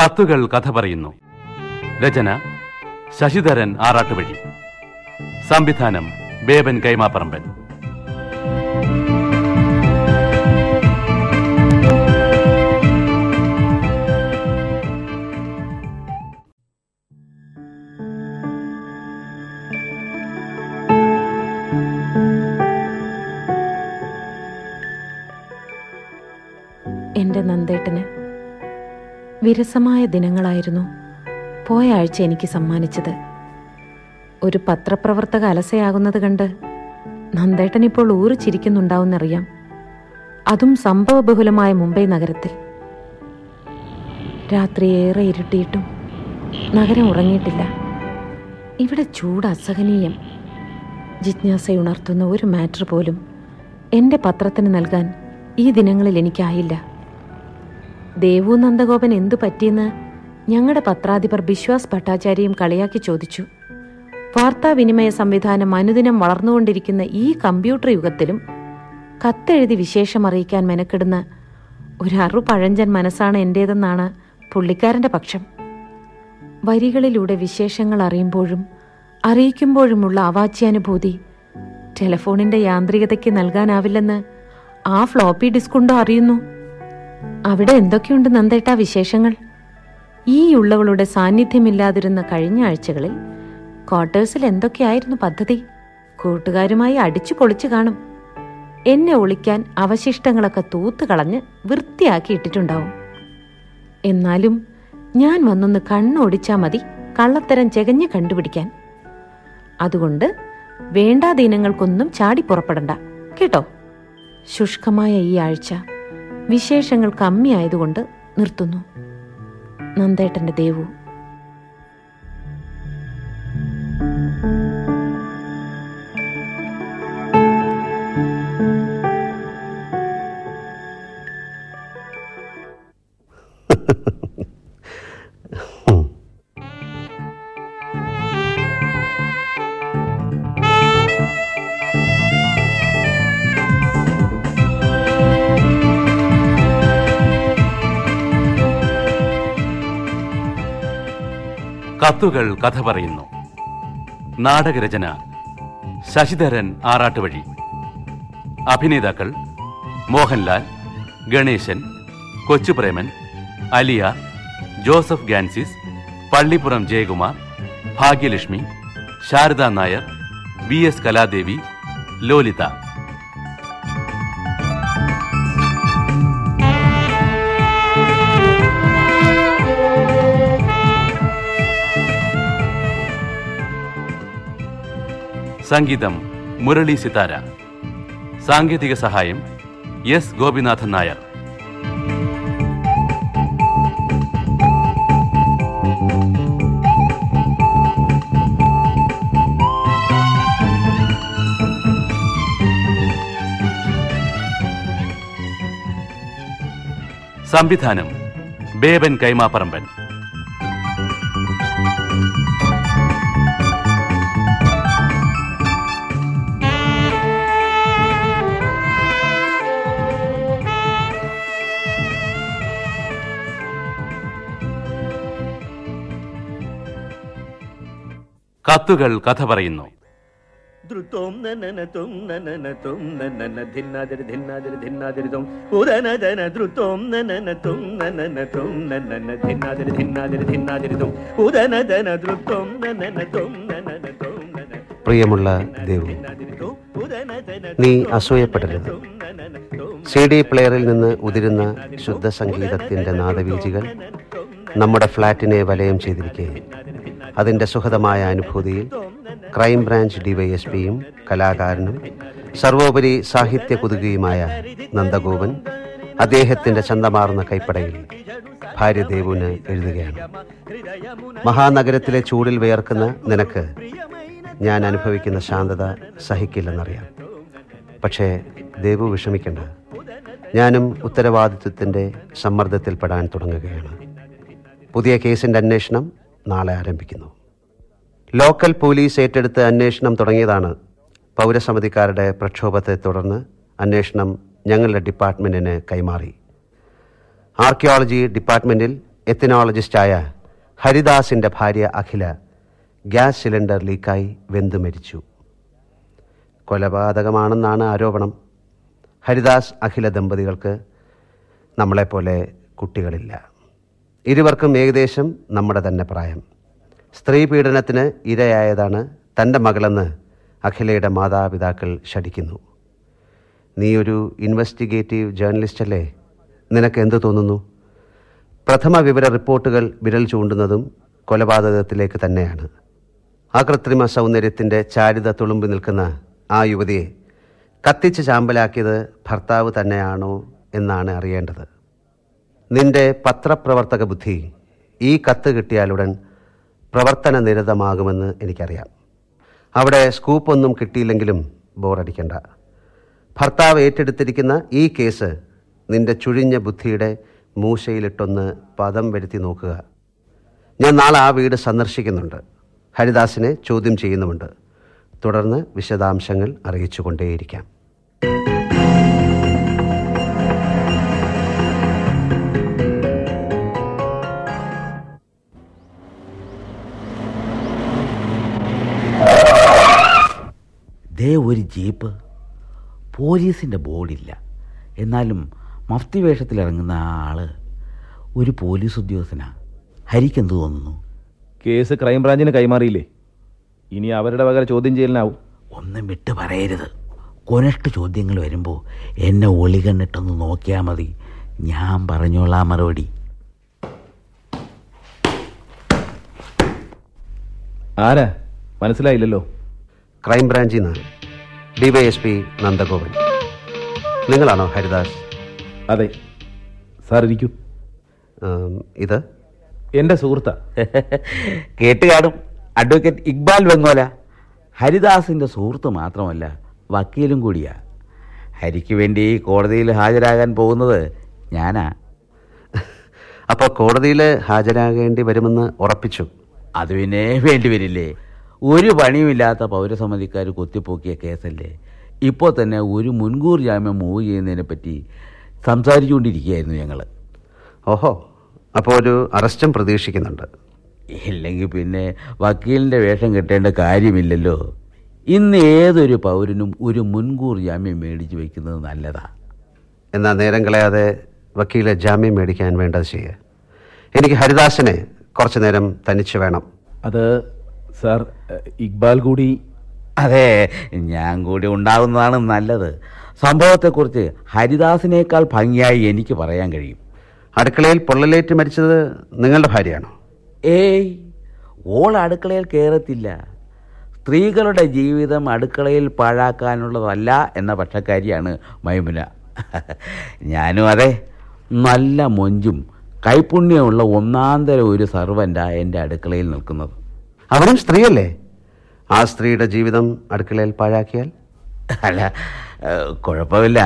കത്തുകൾ കഥ പറയുന്നു. രചന ശശിധരൻ ആറാട്ടുവഴി സംവിധാനം ബേബൻ കൈമാപ്പറമ്പൻ. വിരസമായ ദിനങ്ങളായിരുന്നു പോയ ആഴ്ച എനിക്ക് സമ്മാനിച്ചത്. ഒരു പത്രപ്രവർത്തക അലസയാകുന്നത് കണ്ട് നന്ദേട്ടൻ ഇപ്പോൾ ഊറി ചിരിക്കുന്നുണ്ടാവുന്നറിയാം. അതും സംഭവബഹുലമായ മുംബൈ നഗരത്തിൽ. രാത്രി ഏറെ ഇരുട്ടിയിട്ടും നഗരം ഉറങ്ങിയിട്ടില്ല. ഇവിടെ ചൂട് അസഹനീയം. ജിജ്ഞാസയുണർത്തുന്ന ഒരു മാറ്റർ പോലും എന്റെ പത്രത്തിന് നൽകാൻ ഈ ദിനങ്ങളിൽ എനിക്കായില്ല. ദേവു നന്ദഗോപൻ എന്തു പറ്റിയെന്ന് ഞങ്ങളുടെ പത്രാധിപർ ബിശ്വാസ് ഭട്ടാചാര്യയും കളിയാക്കി ചോദിച്ചു. വാർത്താവിനിമയ സംവിധാനം അനുദിനം വളർന്നുകൊണ്ടിരിക്കുന്ന ഈ കമ്പ്യൂട്ടർ യുഗത്തിലും കത്തെഴുതി വിശേഷം അറിയിക്കാൻ മെനക്കെടുന്ന ഒരു പഴഞ്ചൻ മനസ്സാണ് എന്റേതെന്നാണ് പുള്ളിക്കാരന്റെ പക്ഷം. വരികളിലൂടെ വിശേഷങ്ങൾ അറിയുമ്പോഴും അറിയിക്കുമ്പോഴുമുള്ള അവാച്യാനുഭൂതി ടെലഫോണിന്റെ യാന്ത്രികതയ്ക്ക് നൽകാനാവില്ലെന്ന് ആ ഫ്ലോപ്പി ഡിസ്ക് ഉണ്ടോ അറിയുന്നു? അവിടെ എന്തൊക്കെയുണ്ട് നന്ദേട്ടാ വിശേഷങ്ങൾ? ഈ ഉള്ളവളുടെ സാന്നിധ്യമില്ലാതിരുന്ന കഴിഞ്ഞ ആഴ്ചകളിൽ ക്വാർട്ടേഴ്സിൽ എന്തൊക്കെയായിരുന്നു പദ്ധതി? കൂട്ടുകാരുമായി അടിച്ചു പൊളിച്ചു കാണും. എന്നെ ഒളിക്കാൻ അവശിഷ്ടങ്ങളൊക്കെ തൂത്തുകളഞ്ഞ് വൃത്തിയാക്കി ഇട്ടിട്ടുണ്ടാവും. എന്നാലും ഞാൻ വന്നൊന്ന് കണ്ണോടിച്ചാ മതി കള്ളത്തരം ചെകഞ്ഞ് കണ്ടുപിടിക്കാൻ. അതുകൊണ്ട് വേണ്ടാദീനങ്ങൾക്കൊന്നും ചാടി പുറപ്പെടണ്ട. കേട്ടോ? ശുഷ്കമായ ഈ ആഴ്ച. വിശേഷങ്ങൾ കമ്മിയായതുകൊണ്ട് നിർത്തുന്നു. നന്ദേട്ടന്റെ ദേവു. കത്തുകൾ കഥ പറയുന്നു. നാടകരചന ശശിധരൻ ആറാട്ടുവഴി. അഭിനേതാക്കൾ Mohanlal Ganeshan Kochupreman Aliya Joseph Gancis Pallippuram Jayakumar Bhagyalakshmi Sharada Nair V S Kaladevi Lolitha. സംഗീതം മുരളി സിതാര. സാങ്കേതിക സഹായം എസ് ഗോപിനാഥൻ നായർ. സംവിധാനം ബേബൻ കൈമാപ്പറമ്പൻ. കത്തുകൾ കഥ പറയുന്നു ധൃതോം നനന ധിന്നാതിരി ധിന്നാതിരി ഉദനദന ധൃതോം നനന ധിന്നാതിരി ധിന്നാതിരി ഉദനദന ധൃതോം പ്രിയമുള്ള ദേവു നീ അസൂയപ്പെടരുത് സി ഡി പ്ലെയറിൽ നിന്ന് ഉതിരുന്ന ശുദ്ധ സംഗീതത്തിന്റെ നാദവീചികൾ നമ്മുടെ ഫ്ലാറ്റിനെ വലയം ചെയ്തിരിക്കെ അതിന്റെ സുഖതമായ അനുഭൂതിയിൽ ക്രൈംബ്രാഞ്ച് ഡിവൈഎസ്പിയും കലാകാരനും സർവോപരി സാഹിത്യ കുതുകിയുമായ നന്ദഗോപൻ അദ്ദേഹത്തിന്റെ ചന്തമാർന്ന കൈപ്പടയിൽ ഭാര്യ ദേവുന് എഴുതുകയാണ്. മഹാനഗരത്തിലെ ചൂടിൽ വിയർക്കുന്ന നിനക്ക് ഞാൻ അനുഭവിക്കുന്ന ശാന്തത സഹിക്കില്ലെന്നറിയാം. പക്ഷേ ദേവു വിഷമിക്കണ്ട. ഞാനും ഉത്തരവാദിത്വത്തിന്റെ സമ്മർദ്ദത്തിൽപ്പെടാൻ തുടങ്ങുകയാണ്. പുതിയ കേസിന്റെ അന്വേഷണം നാളെ ആരംഭിക്കുന്നു. ലോക്കൽ പോലീസ് ഏറ്റെടുത്ത് അന്വേഷണം തുടങ്ങിയതാണ് പൗരസമിതിക്കാരുടെ പ്രക്ഷോഭത്തെ തുടർന്ന് അന്വേഷണം ഞങ്ങളുടെ ഡിപ്പാർട്ട്മെന്റിന് കൈമാറി. ആർക്കിയോളജി ഡിപ്പാർട്ട്മെന്റിൽ എത്തിനോളജിസ്റ്റായ ഹരിദാസിന്റെ ഭാര്യ അഖില ഗ്യാസ് സിലിണ്ടർ ലീക്കായി വെന്തു മരിച്ചു. കൊലപാതകമാണെന്നാണ് ആരോപണം. ഹരിദാസ് അഖില ദമ്പതികൾക്ക് നമ്മളെപ്പോലെ കുട്ടികളില്ല. ഇരുവർക്കും ഏകദേശം നമ്മുടെ തന്നെ പ്രായം. സ്ത്രീ പീഡനത്തിന് ഇരയായതാണ് തന്റെ മകളെന്ന് അഖിലയുടെ മാതാപിതാക്കൾ ശഠിക്കുന്നു. നീ ഒരു ഇൻവെസ്റ്റിഗേറ്റീവ് ജേർണലിസ്റ്റ് അല്ലേ നിനക്ക് എന്തു തോന്നുന്നു? പ്രഥമ വിവര റിപ്പോർട്ടുകൾ വിരൽ ചൂണ്ടുന്നതും കൊലപാതകത്തിലേക്ക് തന്നെയാണ്. ആ കൃത്രിമ സൗന്ദര്യത്തിന്റെ ചാരിത തുളുമ്പി നിൽക്കുന്ന ആ യുവതിയെ കത്തിച്ച് ചാമ്പലാക്കിയത് ഭർത്താവ് തന്നെയാണോ എന്നാണ് അറിയേണ്ടത്. നിന്റെ പത്രപ്രവർത്തക ബുദ്ധി ഈ കത്ത് കിട്ടിയാലുടൻ പ്രവർത്തന നിരതമാകുമെന്ന് എനിക്കറിയാം. അവിടെ സ്കൂപ്പൊന്നും കിട്ടിയില്ലെങ്കിലും ബോറടിക്കണ്ട ഭർത്താവ് ഏറ്റെടുത്തിരിക്കുന്ന ഈ കേസ് നിന്റെ ചുഴിഞ്ഞ ബുദ്ധിയുടെ മൂശയിലിട്ടൊന്ന് പദം വരുത്തി നോക്കുക. ഞാൻ നാളെ ആ വീട് സന്ദർശിക്കുന്നുണ്ട്. ഹരിദാസിനെ ചോദ്യം ചെയ്യുന്നുമുണ്ട്. തുടർന്ന് വിശദാംശങ്ങൾ അറിയിച്ചുകൊണ്ടേയിരിക്കാം. ദേ ഒരു ജീപ്പ് പോലീസിന്റെ ബോർഡില്ല. എന്നാലും മഫ്തി വേഷത്തിലിറങ്ങുന്ന ആ ആൾ ഒരു പോലീസ് ഉദ്യോഗസ്ഥനാ. ഹരിക്കെന്ത് തോന്നുന്നു? കേസ് ക്രൈംബ്രാഞ്ചിന് കൈമാറിയില്ലേ? ഇനി അവരുടെ വകര ചോദ്യം ചെയ്യലിനാവും. ഒന്നും വിട്ട് പറയരുത്. കൊനഷ്ട ചോദ്യങ്ങൾ വരുമ്പോൾ എന്നെ ഒളികണ്ണിട്ടൊന്ന് നോക്കിയാൽ മതി. ഞാൻ പറഞ്ഞോളാം മറുപടി. ആരാ? മനസ്സിലായില്ലല്ലോ. ക്രൈംബ്രാഞ്ചിൽ നിന്ന് ഡിവൈഎസ്പി നന്ദഗോപൻ. നിങ്ങളാണോ ഹരിദാസ്? അതെ. സാർ ഇരിക്കൂ. ഇത്? എന്റെ സുഹൃത്താ. കേട്ട് കാണും. അഡ്വക്കേറ്റ് ഇക്ബാൽ വെങ്ങോല. ഹരിദാസിന്റെ സുഹൃത്ത് മാത്രമല്ല വക്കീലും കൂടിയാ. ഹരിക്ക് വേണ്ടി കോടതിയിൽ ഹാജരാകാൻ പോകുന്നത് ഞാനാ. അപ്പോൾ കോടതിയിൽ ഹാജരാകേണ്ടി വരുമെന്ന് ഉറപ്പിച്ചു. അത് പിന്നെ വേണ്ടി വരില്ലേ? ഒരു പണിയുമില്ലാത്ത പൗരസമിതിക്കാർ കൊത്തിപ്പോക്കിയ കേസല്ലേ? ഇപ്പോൾ തന്നെ ഒരു മുൻകൂർ ജാമ്യം മൂവ് ചെയ്യുന്നതിനെ പറ്റി സംസാരിച്ചുകൊണ്ടിരിക്കുകയായിരുന്നു ഞങ്ങൾ ഓഹോ അപ്പോൾ ഒരു അറസ്റ്റും പ്രതീക്ഷിക്കുന്നുണ്ട്. ഇല്ലെങ്കിൽ പിന്നെ വക്കീലിന്റെ വേഷം കെട്ടേണ്ട കാര്യമില്ലല്ലോ. ഇന്ന് ഏതൊരു പൗരനും ഒരു മുൻകൂർ ജാമ്യം മേടിച്ച് വയ്ക്കുന്നത് നല്ലതാ. എന്നാൽ നേരം കളയാതെ വക്കീലെ ജാമ്യം മേടിക്കാൻ വേണ്ടത് ചെയ്യുക എനിക്ക് ഹരിദാസിനെ കുറച്ചു നേരം തനിച്ച് വേണം. അത് സാർ ഇക്ബാൽ കൂടി അതെ ഞാൻ കൂടി ഉണ്ടാകുന്നതാണ് നല്ലത്. സംഭവത്തെക്കുറിച്ച് ഹരിദാസിനേക്കാൾ ഭംഗിയായി എനിക്ക് പറയാൻ കഴിയും. അടുക്കളയിൽ പൊള്ളലേറ്റ് മരിച്ചത് നിങ്ങളുടെ ഭാര്യയാണോ? ഏയ് ഓൾ അടുക്കളയിൽ കയറത്തില്ല സ്ത്രീകളുടെ ജീവിതം അടുക്കളയിൽ പാഴാക്കാനുള്ളതല്ല എന്ന പക്ഷക്കാരിയാണ് മൈമുന. ഞാനും അതെ. നല്ല മൊഞ്ചും കൈപുണ്യമുള്ള ഒന്നാന്തര ഒരു സർവന്റാ എന്റെ അടുക്കളയിൽ നിൽക്കുന്നത്. അവനും സ്ത്രീയല്ലേ? ആ സ്ത്രീയുടെ ജീവിതം അടുക്കളയിൽ പാഴാക്കിയാൽ? അല്ല കുഴപ്പമില്ല.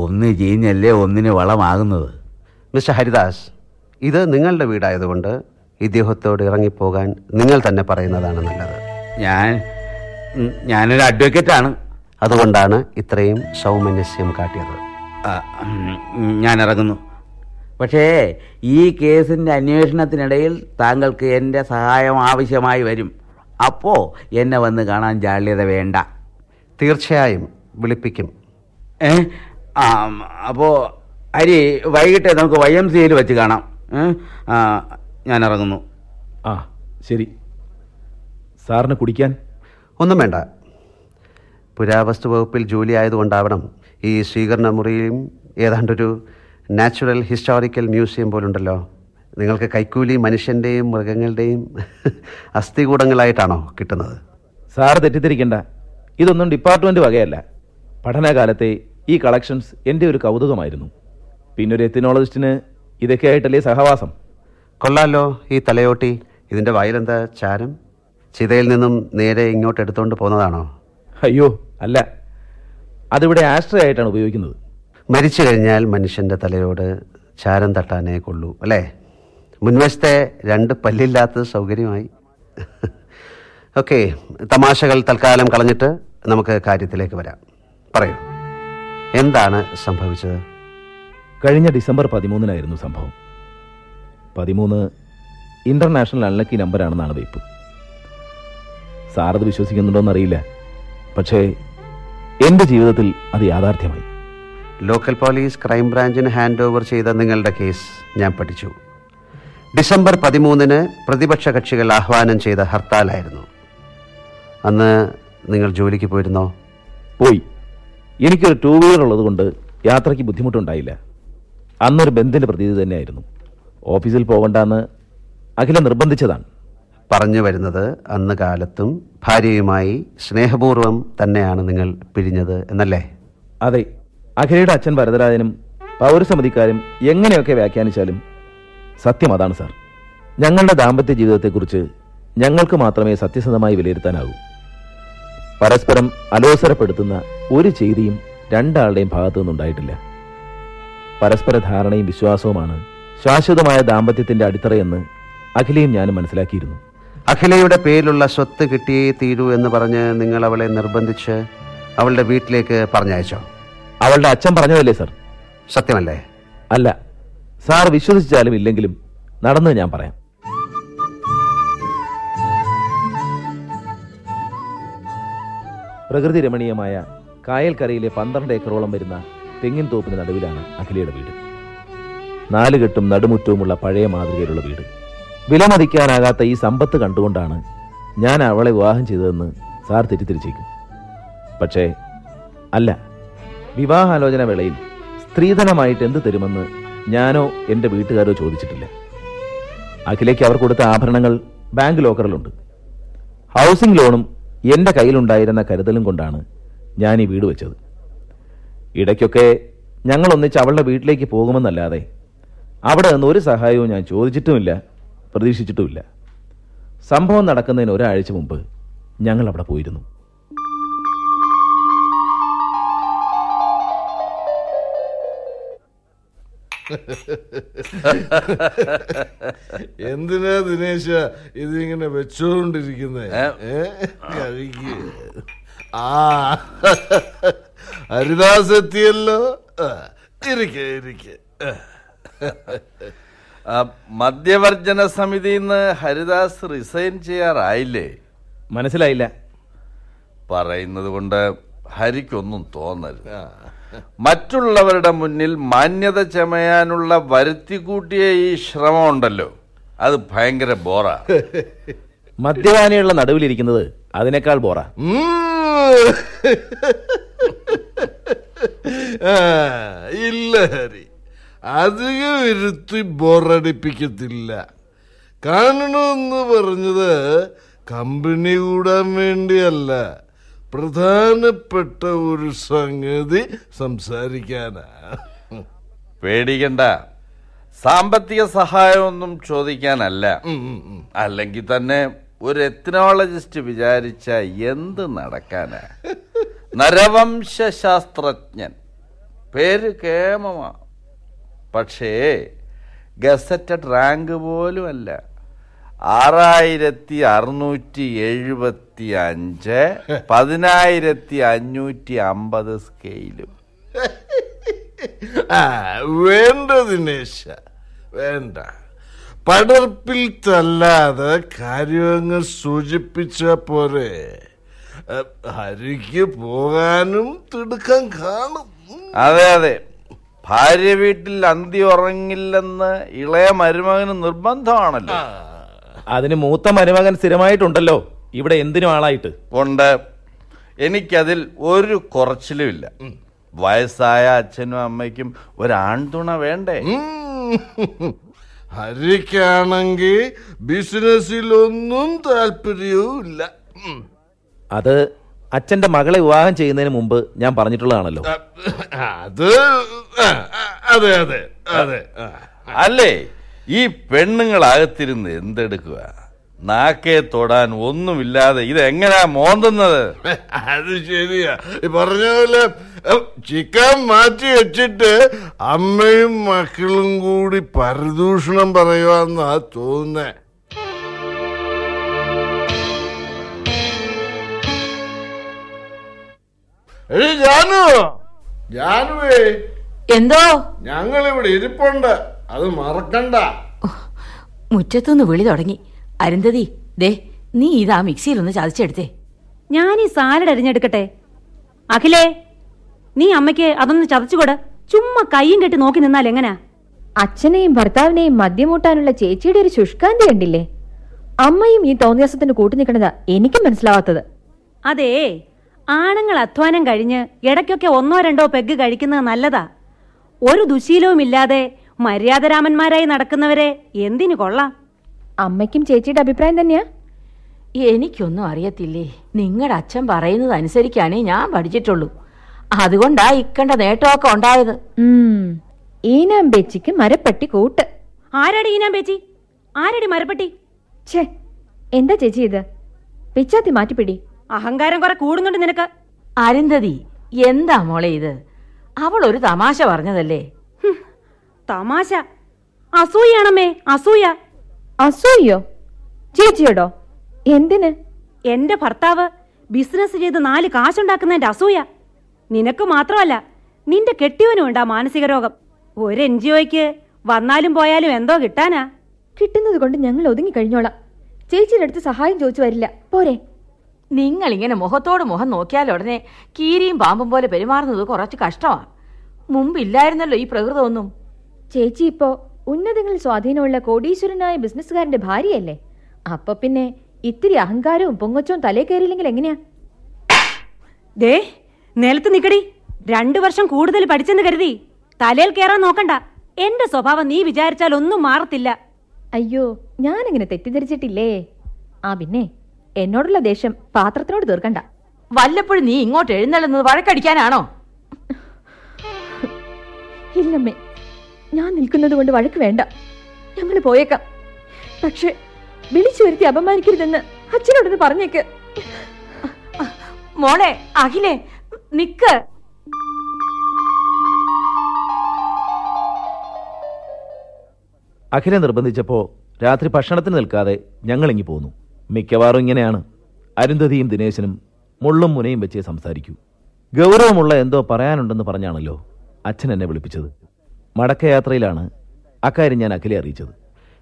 ഒന്ന് ചീഞ്ഞല്ലേ ഒന്നിന് വളമാകുന്നത്. മിസ്റ്റർ ഹരിദാസ് ഇത് നിങ്ങളുടെ വീടായതുകൊണ്ട് ഇദ്ദേഹത്തോട് ഇറങ്ങിപ്പോകാൻ നിങ്ങൾ തന്നെ പറയുന്നതാണ് നല്ലത്. ഞാൻ ഞാനൊരു അഡ്വക്കേറ്റാണ്. അതുകൊണ്ടാണ് ഇത്രയും സൗമനസ്യം കാട്ടിയത്. ഞാൻ ഇറങ്ങുന്നു പക്ഷേ ഈ കേസിന്റെ അന്വേഷണത്തിനിടയിൽ താങ്കൾക്ക് എന്റെ സഹായം ആവശ്യമായി വരും. അപ്പോൾ എന്നെ വന്ന് കാണാൻ ജാള്യത വേണ്ട. തീർച്ചയായും വിളിപ്പിക്കും. ഏ? ആ അപ്പോൾ ഹരി വൈകിട്ട് നമുക്ക് വൈ എം സിയിൽ വെച്ച് കാണാം. ആ, ഞാൻ ഇറങ്ങുന്നു. ആ ശരി. സാറിന് കുടിക്കാൻ? ഒന്നും വേണ്ട. പുരാവസ്തു വകുപ്പിൽ ജോലി ആയതുകൊണ്ടാവണം ഈ സ്വീകരണ മുറിയും ഏതാണ്ടൊരു നാച്ചുറൽ ഹിസ്റ്റോറിക്കൽ മ്യൂസിയം പോലുണ്ടല്ലോ. നിങ്ങൾക്ക് കൈക്കൂലി മനുഷ്യന്റെയും മൃഗങ്ങളുടെയും അസ്ഥികൂടങ്ങളായിട്ടാണോ കിട്ടുന്നത്? സാർ തെറ്റിദ്ധരിക്കണ്ട. ഇതൊന്നും ഡിപ്പാർട്ട്മെന്റ് വകയല്ല. പഠനകാലത്തെ ഈ കളക്ഷൻസ് എന്റെ ഒരു കൗതുകമായിരുന്നു. പിന്നെ ഒരു എത്തിനോളജിസ്റ്റിന് ഇതൊക്കെ ആയിട്ടല്ലേ സഹവാസം? കൊള്ളാലോ ഈ തലയോട്ടി. ഇതിന്റെ വയലെന്താ ചാരം? ചിതയിൽ നിന്നും നേരെ ഇങ്ങോട്ട് എടുത്തുകൊണ്ട് പോകുന്നതാണോ? അയ്യോ അല്ല. അതിവിടെ ആസ്ട്രയായിട്ടാണ് ഉപയോഗിക്കുന്നത്. മരിച്ചു കഴിഞ്ഞാൽ മനുഷ്യന്റെ തലയോട് ചാരം തട്ടാനേ കൊള്ളൂ അല്ലേ? മുൻവശത്തെ രണ്ട് പല്ലില്ലാത്തത് സൗകര്യമായി. ഓക്കെ തമാശകൾ തൽക്കാലം കളഞ്ഞിട്ട് നമുക്ക് കാര്യത്തിലേക്ക് വരാം. പറയൂ എന്താണ് സംഭവിച്ചത്? കഴിഞ്ഞ ഡിസംബർ പതിമൂന്നിനായിരുന്നു സംഭവം. പതിമൂന്ന് ഇന്റർനാഷണൽ അൺലക്കി നമ്പറാണെന്നാണ് വെയ്പ്പ്. സാറത് വിശ്വസിക്കുന്നുണ്ടോയെന്നറിയില്ല പക്ഷേ എന്റെ ജീവിതത്തിൽ അത് യാഥാർത്ഥ്യമായി. ലോക്കൽ പോലീസ് ക്രൈംബ്രാഞ്ചിന് ഹാൻഡ് ഓവർ ചെയ്ത നിങ്ങളുടെ കേസ് ഞാൻ പഠിച്ചു. ഡിസംബർ പതിമൂന്നിന് പ്രതിപക്ഷ കക്ഷികൾ ആഹ്വാനം ചെയ്ത ഹർത്താലായിരുന്നു. അന്ന് നിങ്ങൾ ജോലിക്ക് പോയിരുന്നോ? പോയി. എനിക്കൊരു ടൂ വീലർ ഉള്ളത് കൊണ്ട് യാത്രയ്ക്ക് ബുദ്ധിമുട്ടുണ്ടായില്ല. അന്നൊരു ബന്ധിന്റെ പ്രതീതി തന്നെയായിരുന്നു. ഓഫീസിൽ പോകണ്ടെന്ന് അഖില നിർബന്ധിച്ചതാണ്. പറഞ്ഞു വരുന്നത് അന്ന് കാലത്തും ഭാര്യയുമായി സ്നേഹപൂർവം തന്നെയാണ് നിങ്ങൾ പിരിഞ്ഞത് എന്നല്ലേ? അതെ. അഖിലയുടെ അച്ഛൻ ഭരതരാജനും പൗരസമിതിക്കാരും എങ്ങനെയൊക്കെ വ്യാഖ്യാനിച്ചാലും സത്യം അതാണ് സാർ. ഞങ്ങളുടെ ദാമ്പത്യ ജീവിതത്തെക്കുറിച്ച് ഞങ്ങൾക്ക് മാത്രമേ സത്യസന്ധമായി വിലയിരുത്താനാകൂ. പരസ്പരം അലോസരപ്പെടുത്തുന്ന ഒരു ചെയ്തിയും രണ്ടാളുടെയും ഭാഗത്തു നിന്നുണ്ടായിട്ടില്ല പരസ്പര ധാരണയും വിശ്വാസവുമാണ് ശാശ്വതമായ ദാമ്പത്യത്തിന്റെ അടിത്തറയെന്ന് അഖിലയും ഞാനും മനസ്സിലാക്കിയിരുന്നു. അഖിലയുടെ പേരിലുള്ള സ്വത്ത് കിട്ടിയേ തീരൂ എന്ന് പറഞ്ഞ് നിങ്ങൾ അവളെ നിർബന്ധിച്ച് അവളുടെ വീട്ടിലേക്ക് പറഞ്ഞയച്ചോ? അവളുടെ അച്ഛൻ പറഞ്ഞതല്ലേ സാർ? സത്യമല്ലേ? അല്ല. സാർ വിശ്വസിച്ചാലും ഇല്ലെങ്കിലും നടന്നത് ഞാൻ പറയാം. പ്രകൃതി രമണീയമായ കായൽക്കരയിലെ പന്ത്രണ്ട് ഏക്കറോളം വരുന്ന തെങ്ങിൻ തോപ്പിന് നടുവിലാണ് അഖിലയുടെ വീട്. നാലുകെട്ടും നടുമുറ്റവുമുള്ള പഴയ മാതൃകയിലുള്ള വീട്. വിലമതിക്കാനാകാത്ത ഈ സമ്പത്ത് കണ്ടുകൊണ്ടാണ് ഞാൻ അവളെ വിവാഹം ചെയ്തതെന്ന് സാർ തെറ്റിദ്ധരിച്ചേക്കും. പക്ഷേ അല്ല. വിവാഹാലോചന വേളയിൽ സ്ത്രീധനമായിട്ട് എന്ത് തരുമെന്ന് ഞാനോ എന്റെ വീട്ടുകാരോ ചോദിച്ചിട്ടില്ല. അഖിലേക്ക് അവർ കൊടുത്ത ആഭരണങ്ങൾ ബാങ്ക് ലോക്കറിലുണ്ട്. ഹൗസിംഗ് ലോണും എന്റെ കയ്യിലുണ്ടായിരുന്ന കരുതലും കൊണ്ടാണ് ഞാൻ ഈ വീട് വെച്ചത്. ഇടയ്ക്കൊക്കെ ഞങ്ങൾ ഒന്നിച്ച് അവളുടെ വീട്ടിലേക്ക് പോകുമെന്നല്ലാതെ അവിടെ നിന്ന് ഒരു സഹായവും ഞാൻ ചോദിച്ചിട്ടുമില്ല പ്രതീക്ഷിച്ചിട്ടുമില്ല. സംഭവം നടക്കുന്നതിന് ഒരാഴ്ച മുമ്പ് ഞങ്ങൾ അവിടെ പോയിരുന്നു. എന്തിനാ ദിനേശ ഇതിങ്ങനെ വെച്ചോണ്ടിരിക്കുന്നത് കഴിക്ക്. ആ. ഹരിദാസ് എത്തിയല്ലോ. ആ, ഇരിക്കെ ഇരിക്കെ. ആ, മദ്യവർജന സമിതിയിൽ നിന്ന് ഹരിദാസ് റിസൈൻ ചെയ്യാറായില്ലേ? മനസ്സിലായില്ല. പറയുന്നത് കൊണ്ട് ഹരിക്കൊന്നും തോന്നരുത്. മറ്റുള്ളവരുടെ മുന്നിൽ മാന്യത ചമയാനുള്ള വരുത്തിക്കൂട്ടിയ ഈ ശ്രമമുണ്ടല്ലോ. അത് ഭയങ്കര ബോറാ. മദ്യപാനിയുള്ള നടുവിലിരിക്കുന്നത് അതിനേക്കാൾ ബോറ. ഇല്ല ഹരി. അധികം ഇരുത്തി ബോറടിപ്പിക്കത്തില്ല. കാണണമെന്ന് പറഞ്ഞത് കമ്പനി കൂടാൻ വേണ്ടിയല്ല. പ്രധാനപ്പെട്ട ഒരു സംഗതി സംസാരിക്കാനാ. പേടിക്കണ്ട. സാമ്പത്തിക സഹായമൊന്നും ചോദിക്കാനല്ല. അല്ലെങ്കിൽ തന്നെ ഒരു എത്നോളജിസ്റ്റ് വിചാരിച്ച എന്ത് നടക്കാനാ. നരവംശാസ്ത്രജ്ഞൻ പേര് കേമമാ. പക്ഷേ ഗസറ്റഡ് റാങ്ക് പോലും അല്ല ആറായിരത്തി അറുന്നൂറ്റി എഴുപത്തി അഞ്ച് പതിനായിരത്തി അഞ്ഞൂറ്റി അമ്പത് സ്കെയിലും വേണ്ട ദിനേശ വേണ്ട. പടർപ്പിൽ തല്ലാതെ കാര്യങ്ങൾ സൂചിപ്പിച്ച പോരെ. ഹരിക്ക് പോകാനും തിടുക്കം കാണും. അതെ അതെ. ഭാര്യ വീട്ടിൽ അന്തി ഉറങ്ങില്ലെന്ന് ഇളയ മരുമകന് നിർബന്ധമാണല്ലോ. അതിന് മൂത്ത മരുമകൻ സ്ഥിരമായിട്ടുണ്ടല്ലോ. ഇവിടെ എന്തിനും ആളായിട്ട്? ഉണ്ട്. എനിക്കതിൽ ഒരു കുറച്ചിലുമില്ല വയസ്സായ അച്ഛനും അമ്മയ്ക്കും ഒരാൺതുണ വേണ്ടേ. ഹരിക്കാണെങ്കിൽ ബിസിനസ്സിലൊന്നും താല്പര്യവും ഇല്ല അത് അച്ഛന്റെ മകളെ വിവാഹം ചെയ്യുന്നതിന് മുമ്പ് ഞാൻ പറഞ്ഞിട്ടുള്ളതാണല്ലോ. അത് അതെ അതെ അതെ അല്ലേ? ഈ പെണ്ണുങ്ങളകത്തിരുന്ന് എന്തെടുക്കുക? നാക്കെ തൊടാൻ ഒന്നുമില്ലാതെ ഇത് എങ്ങനാ മോന്തുന്നത്? അത് ശരിയാ. പറഞ്ഞപോലെ പറഞ്ഞ പോലെ ഏ, ചിക്കൻ മാറ്റി വെച്ചിട്ട് അമ്മയും മക്കളും കൂടി പരദൂഷണം പറയുവാന്നാ തോന്നുന്നേ. ജാനു. ജാനുവേ. എന്തോ? ഞങ്ങളിവിടെ ഇരിപ്പുണ്ട്. അത് മറക്കണ്ട. മുറ്റത്തുനിന്ന് വിളി തുടങ്ങി. അരുന്ധതി ദേ നീ ഇതാ മിക്സിയിലൊന്ന് ചതച്ചെടുത്തേ. ഞാൻ ഈ സാലഡ് അരിഞ്ഞെടുക്കട്ടെ. അഖിലേ നീ അമ്മയ്ക്ക് അതൊന്ന് ചതച്ചുകൊട്. ചുമ്മാ കൈയും കെട്ടി നോക്കി നിന്നാൽ എങ്ങനാ? അച്ഛനെയും ഭർത്താവിനെയും മദ്യമൂട്ടാനുള്ള ചേച്ചിയുടെ ഒരു ശുഷ്കാന്തി കണ്ടില്ലേ? അമ്മയും ഈ തോന്നിയാസത്തിന് കൂട്ടി നിൽക്കണതാ എനിക്ക് മനസ്സിലാവാത്തത്. അതേ ആണുങ്ങൾ അധ്വാനം കഴിഞ്ഞ് ഇടയ്ക്കൊക്കെ ഒന്നോ രണ്ടോ പെഗ് കഴിക്കുന്നത് നല്ലതാ. ഒരു ദുശീലവും ഇല്ലാതെ മര്യാദരാമന്മാരായി നടക്കുന്നവരെ എന്തിനു കൊള്ളാം? അമ്മയ്ക്കും ചേച്ചിയുടെ അഭിപ്രായം തന്നെയാ? എനിക്കൊന്നും അറിയത്തില്ലേ. നിങ്ങളുടെ അച്ഛൻ പറയുന്നത് അനുസരിക്കാനേ ഞാൻ പഠിച്ചിട്ടുള്ളൂ. അതുകൊണ്ടാ ഇക്കണ്ട നേട്ടമൊക്കെ ഉണ്ടായത്. ഈനാം ബേച്ചിക്ക് മരപ്പെട്ടി കൂട്ട്. ആരടി ഈനാം പേച്ചി ആരടി മരപ്പട്ടി? ഛേ എന്താ ചേച്ചി ഇത്? പിച്ചാത്തി മാറ്റിപ്പിടി. അഹങ്കാരം കുറെ കൂടുന്നുണ്ട് നിനക്ക്. അരുന്ധതി എന്താ മോളെ ഇത്? അവൾ ഒരു തമാശ പറഞ്ഞതല്ലേ? തമാശ. അസൂയാണമ്മേ അസൂയ. അസൂയോ? ചേച്ചിയോടോ? എന്തിന്? എന്റെ ഭർത്താവ് ബിസിനസ് ചെയ്ത് നാല് കാശുണ്ടാക്കുന്നതിന്റെ അസൂയ. നിനക്ക് മാത്രമല്ല നിന്റെ കെട്ടിയവനും ഉണ്ടാ മാനസിക രോഗം. ഒരു എൻ ജി ഒക്ക് വന്നാലും പോയാലും എന്തോ കിട്ടാനാ? കിട്ടുന്നത് കൊണ്ട് ഞങ്ങൾ ഒതുങ്ങി കഴിഞ്ഞോളാം. ചേച്ചിയുടെ അടുത്ത് സഹായം ചോദിച്ചു വരില്ല. പോരെ. നിങ്ങൾ ഇങ്ങനെ മുഖത്തോട് മുഖം നോക്കിയാൽ ഉടനെ കീരിയും പാമ്പും പോലെ പെരുമാറുന്നത് കുറച്ച് കഷ്ടമാണ്. മുമ്പില്ലായിരുന്നല്ലോ ഈ പ്രകൃതമൊന്നും. ചേച്ചി ഇപ്പോ ഉന്നതങ്ങളിൽ സ്വാധീനമുള്ള കോടീശ്വരനായ ബിസിനസ്സുകാരന്റെ ഭാര്യയല്ലേ? അപ്പൊ പിന്നെ ഇത്തിരി അഹങ്കാരവും പൊങ്ങച്ചവും തലേ കയറിയില്ലെങ്കിൽ എങ്ങനെയാ? ദേ നിലത്ത് നിക്കടി. രണ്ടു വർഷം കൂടുതൽ പഠിച്ചെന്ന് കരുതി തലയിൽ കയറാൻ നോക്കണ്ട. എന്റെ സ്വഭാവം നീ വിചാരിച്ചാൽ ഒന്നും മാറത്തില്ല. അയ്യോ ഞാനിങ്ങനെ തെറ്റിദ്ധരിച്ചിട്ടില്ലേ? ആ പിന്നെ എന്നോടുള്ള ദേഷ്യം പാത്രത്തിനോട് തീർക്കണ്ട. വല്ലപ്പോഴും നീ ഇങ്ങോട്ട് എഴുന്നള്ളുന്നത് വഴക്കടിക്കാനാണോ? ഇല്ലമ്മേ. ഞാൻ നിൽക്കുന്നത് കൊണ്ട് വഴക്ക് വേണ്ട. ഞങ്ങൾ പോയേക്കാം. പക്ഷെ വിളിച്ചു വരുത്തി അപമാനിക്കരുതെന്ന് അച്ഛനോടൊന്ന് പറഞ്ഞേക്ക്. മോളെ അഖിലേ നിക്ക്. അഖിലെ നിർബന്ധിച്ചപ്പോൾ രാത്രി ഭക്ഷണത്തിന് നിൽക്കാതെ ഞങ്ങൾ ഞങ്ങളിങ്ങി പോന്നു. മിക്കവാറും ഇങ്ങനെയാണ്. അരുന്ധതിയും ദിനേശനും മുള്ളും മുനയും വെച്ചേ സംസാരിക്കൂ. ഗൗരവമുള്ള എന്തോ പറയാനുണ്ടെന്ന് പറഞ്ഞാണല്ലോ അച്ഛൻ എന്നെ വിളിപ്പിച്ചത്. മടക്കയാത്രയിലാണ് അക്കാര്യം ഞാൻ അഖിലെ അറിയിച്ചത്.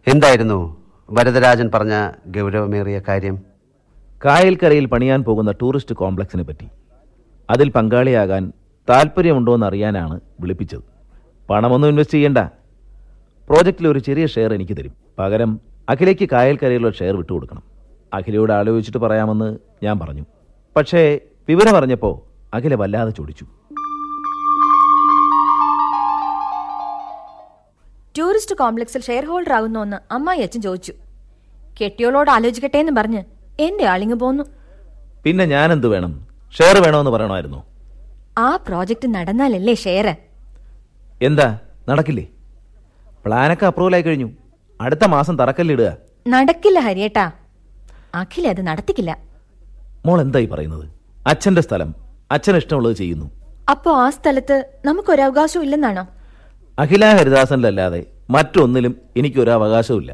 എന്തായിരുന്നു വരദരാജൻ പറഞ്ഞ ഗൗരവമേറിയ കാര്യം? കായൽക്കരയിൽ പണിയാൻ പോകുന്ന ടൂറിസ്റ്റ് കോംപ്ലക്സിനെ പറ്റി. അതിൽ പങ്കാളിയാകാൻ താല്പര്യമുണ്ടോ എന്ന് അറിയാനാണ് വിളിപ്പിച്ചത്. പണമൊന്നും ഇൻവെസ്റ്റ് ചെയ്യണ്ട. പ്രോജക്റ്റിൽ ഒരു ചെറിയ ഷെയർ എനിക്ക് തരും. പകരം അഖിലേക്ക് കായൽക്കരയിലുള്ള ഷെയർ വിട്ടുകൊടുക്കണം അഖിലയോട് ആലോചിച്ചിട്ട് പറയാമെന്ന് ഞാൻ പറഞ്ഞു. പക്ഷേ വിവരം അറിഞ്ഞപ്പോൾ അഖില വല്ലാതെ ചൊടിച്ചു ടൂറിസ്റ്റ് കോംപ്ലക്സിൽ ഷെയർ ഹോൾഡർ ആകുന്നോന്ന് അമ്മായി അച്ഛൻ ചോദിച്ചു. കെട്ടിയോളോട് ആലോചിക്കട്ടെ എന്ന് പറഞ്ഞ് എന്റെ ആളിങ് പോന്നു. പിന്നെ ഞാൻ എന്ത് വേണം? ഷെയർ വേണമെന്ന് പറയണമായിരുന്നു. ആ പ്രോജക്റ്റ് നടന്നാലല്ലേ ഷെയർ എന്താ? നടക്കില്ലേ? പ്ലാനൊക്കെ അപ്രൂവൽ ആയി കഴിഞ്ഞു. അടുത്ത മാസം തറക്കല്ലിടുക നടക്കില്ല ഹരിയേട്ടാ. അഖില അത് നടത്തിക്കില്ല. മോൾ എന്തായി പറയുന്നത്? അച്ഛന്റെ സ്ഥലം. അച്ഛൻ ഇഷ്ടമുള്ളത് ചെയ്യുന്നു. അപ്പോ ആ സ്ഥലത്ത് നമുക്കൊരവകാശം ഇല്ലെന്നാണോ? അഖില ഹരിദാസനിലല്ലാതെ മറ്റൊന്നിലും എനിക്കൊരു അവകാശവുമില്ല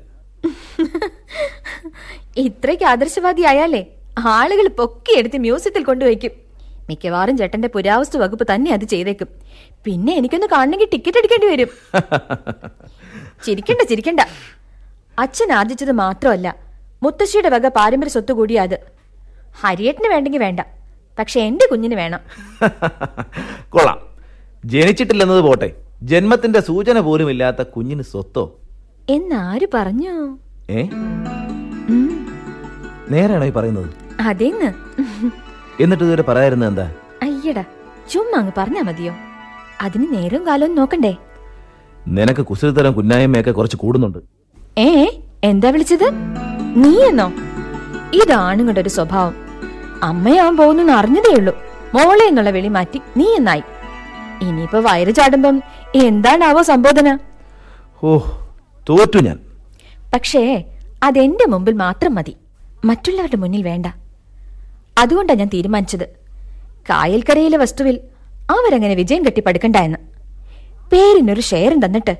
ഇത്രയ്ക്ക് ആദർശവാദി ആയാലേ ആളുകൾ പൊക്കിയെടുത്ത് മ്യൂസിയത്തിൽ കൊണ്ടുവയ്ക്കും. മിക്കവാറും ചേട്ടന്റെ പുരാവസ്തു വകുപ്പ് തന്നെ അത് ചെയ്തേക്കും. പിന്നെ എനിക്കൊന്ന് കാണണമെങ്കിൽ ടിക്കറ്റ് എടുക്കേണ്ടി വരും. ചിരിക്കണ്ട ചിരിക്കണ്ട. അച്ഛൻ ആർജിച്ചത് മാത്രമല്ല മുത്തശ്ശിയുടെ വക പാരമ്പര്യ സ്വത്ത് കൂടിയാ അത് ഹരിയേട്ടന് വേണ്ടെങ്കിൽ വേണ്ട പക്ഷെ എന്റെ കുഞ്ഞിന് വേണം. കൊള്ളാം. ജനിച്ചിട്ടില്ലെന്നത് പോട്ടെ. ജന്മത്തിന്റെ സൂചന പോലും ഇല്ലാത്ത കുഞ്ഞിന് സ്വത്തോ? എന്നാര് പറഞ്ഞു? ഏ? നേരാണോ ഈ പറയുന്നത്? അതേന്ന്. എന്നിട്ട് ഇതുവരെ പറയായിരുന്നത് എന്താ? അയ്യടാ ചുമ്മാ അങ്ങ് പറഞ്ഞാ മതിയോ? അതിന് നേരം കാലവും നോക്കണ്ടേ? നിനക്ക് കുസൃതരം കുന്നായ്മയൊക്കെ കുറച്ച് കൂടുന്നുണ്ട്. ഏ എന്താ വിളിച്ചത്? നീ എന്നോ ഇതാണുങ്ങളുടെ ഒരു സ്വഭാവം. അമ്മയാവാൻ പോകുന്നു അറിഞ്ഞതേ ഉള്ളൂ. മോളെ എന്നുള്ള വിളി മാറ്റി നീ എന്നായി ഇനിയിപ്പോ വയറ് ചാടുമ്പം എന്താണാവോ സംബോധന? ഓ തോറ്റു ഞാൻ. പക്ഷേ അതെന്റെ മുമ്പിൽ മാത്രം മതി. മറ്റുള്ളവരുടെ മുന്നിൽ വേണ്ട. അതുകൊണ്ടാണ് ഞാൻ തീരുമാനിച്ചത്. കായൽക്കരയിലെ വസ്തുവിൽ അവരങ്ങനെ വിജയം കെട്ടിപ്പടുക്കണ്ട എന്ന് പേരിനൊരു ഷെയറും തന്നിട്ട്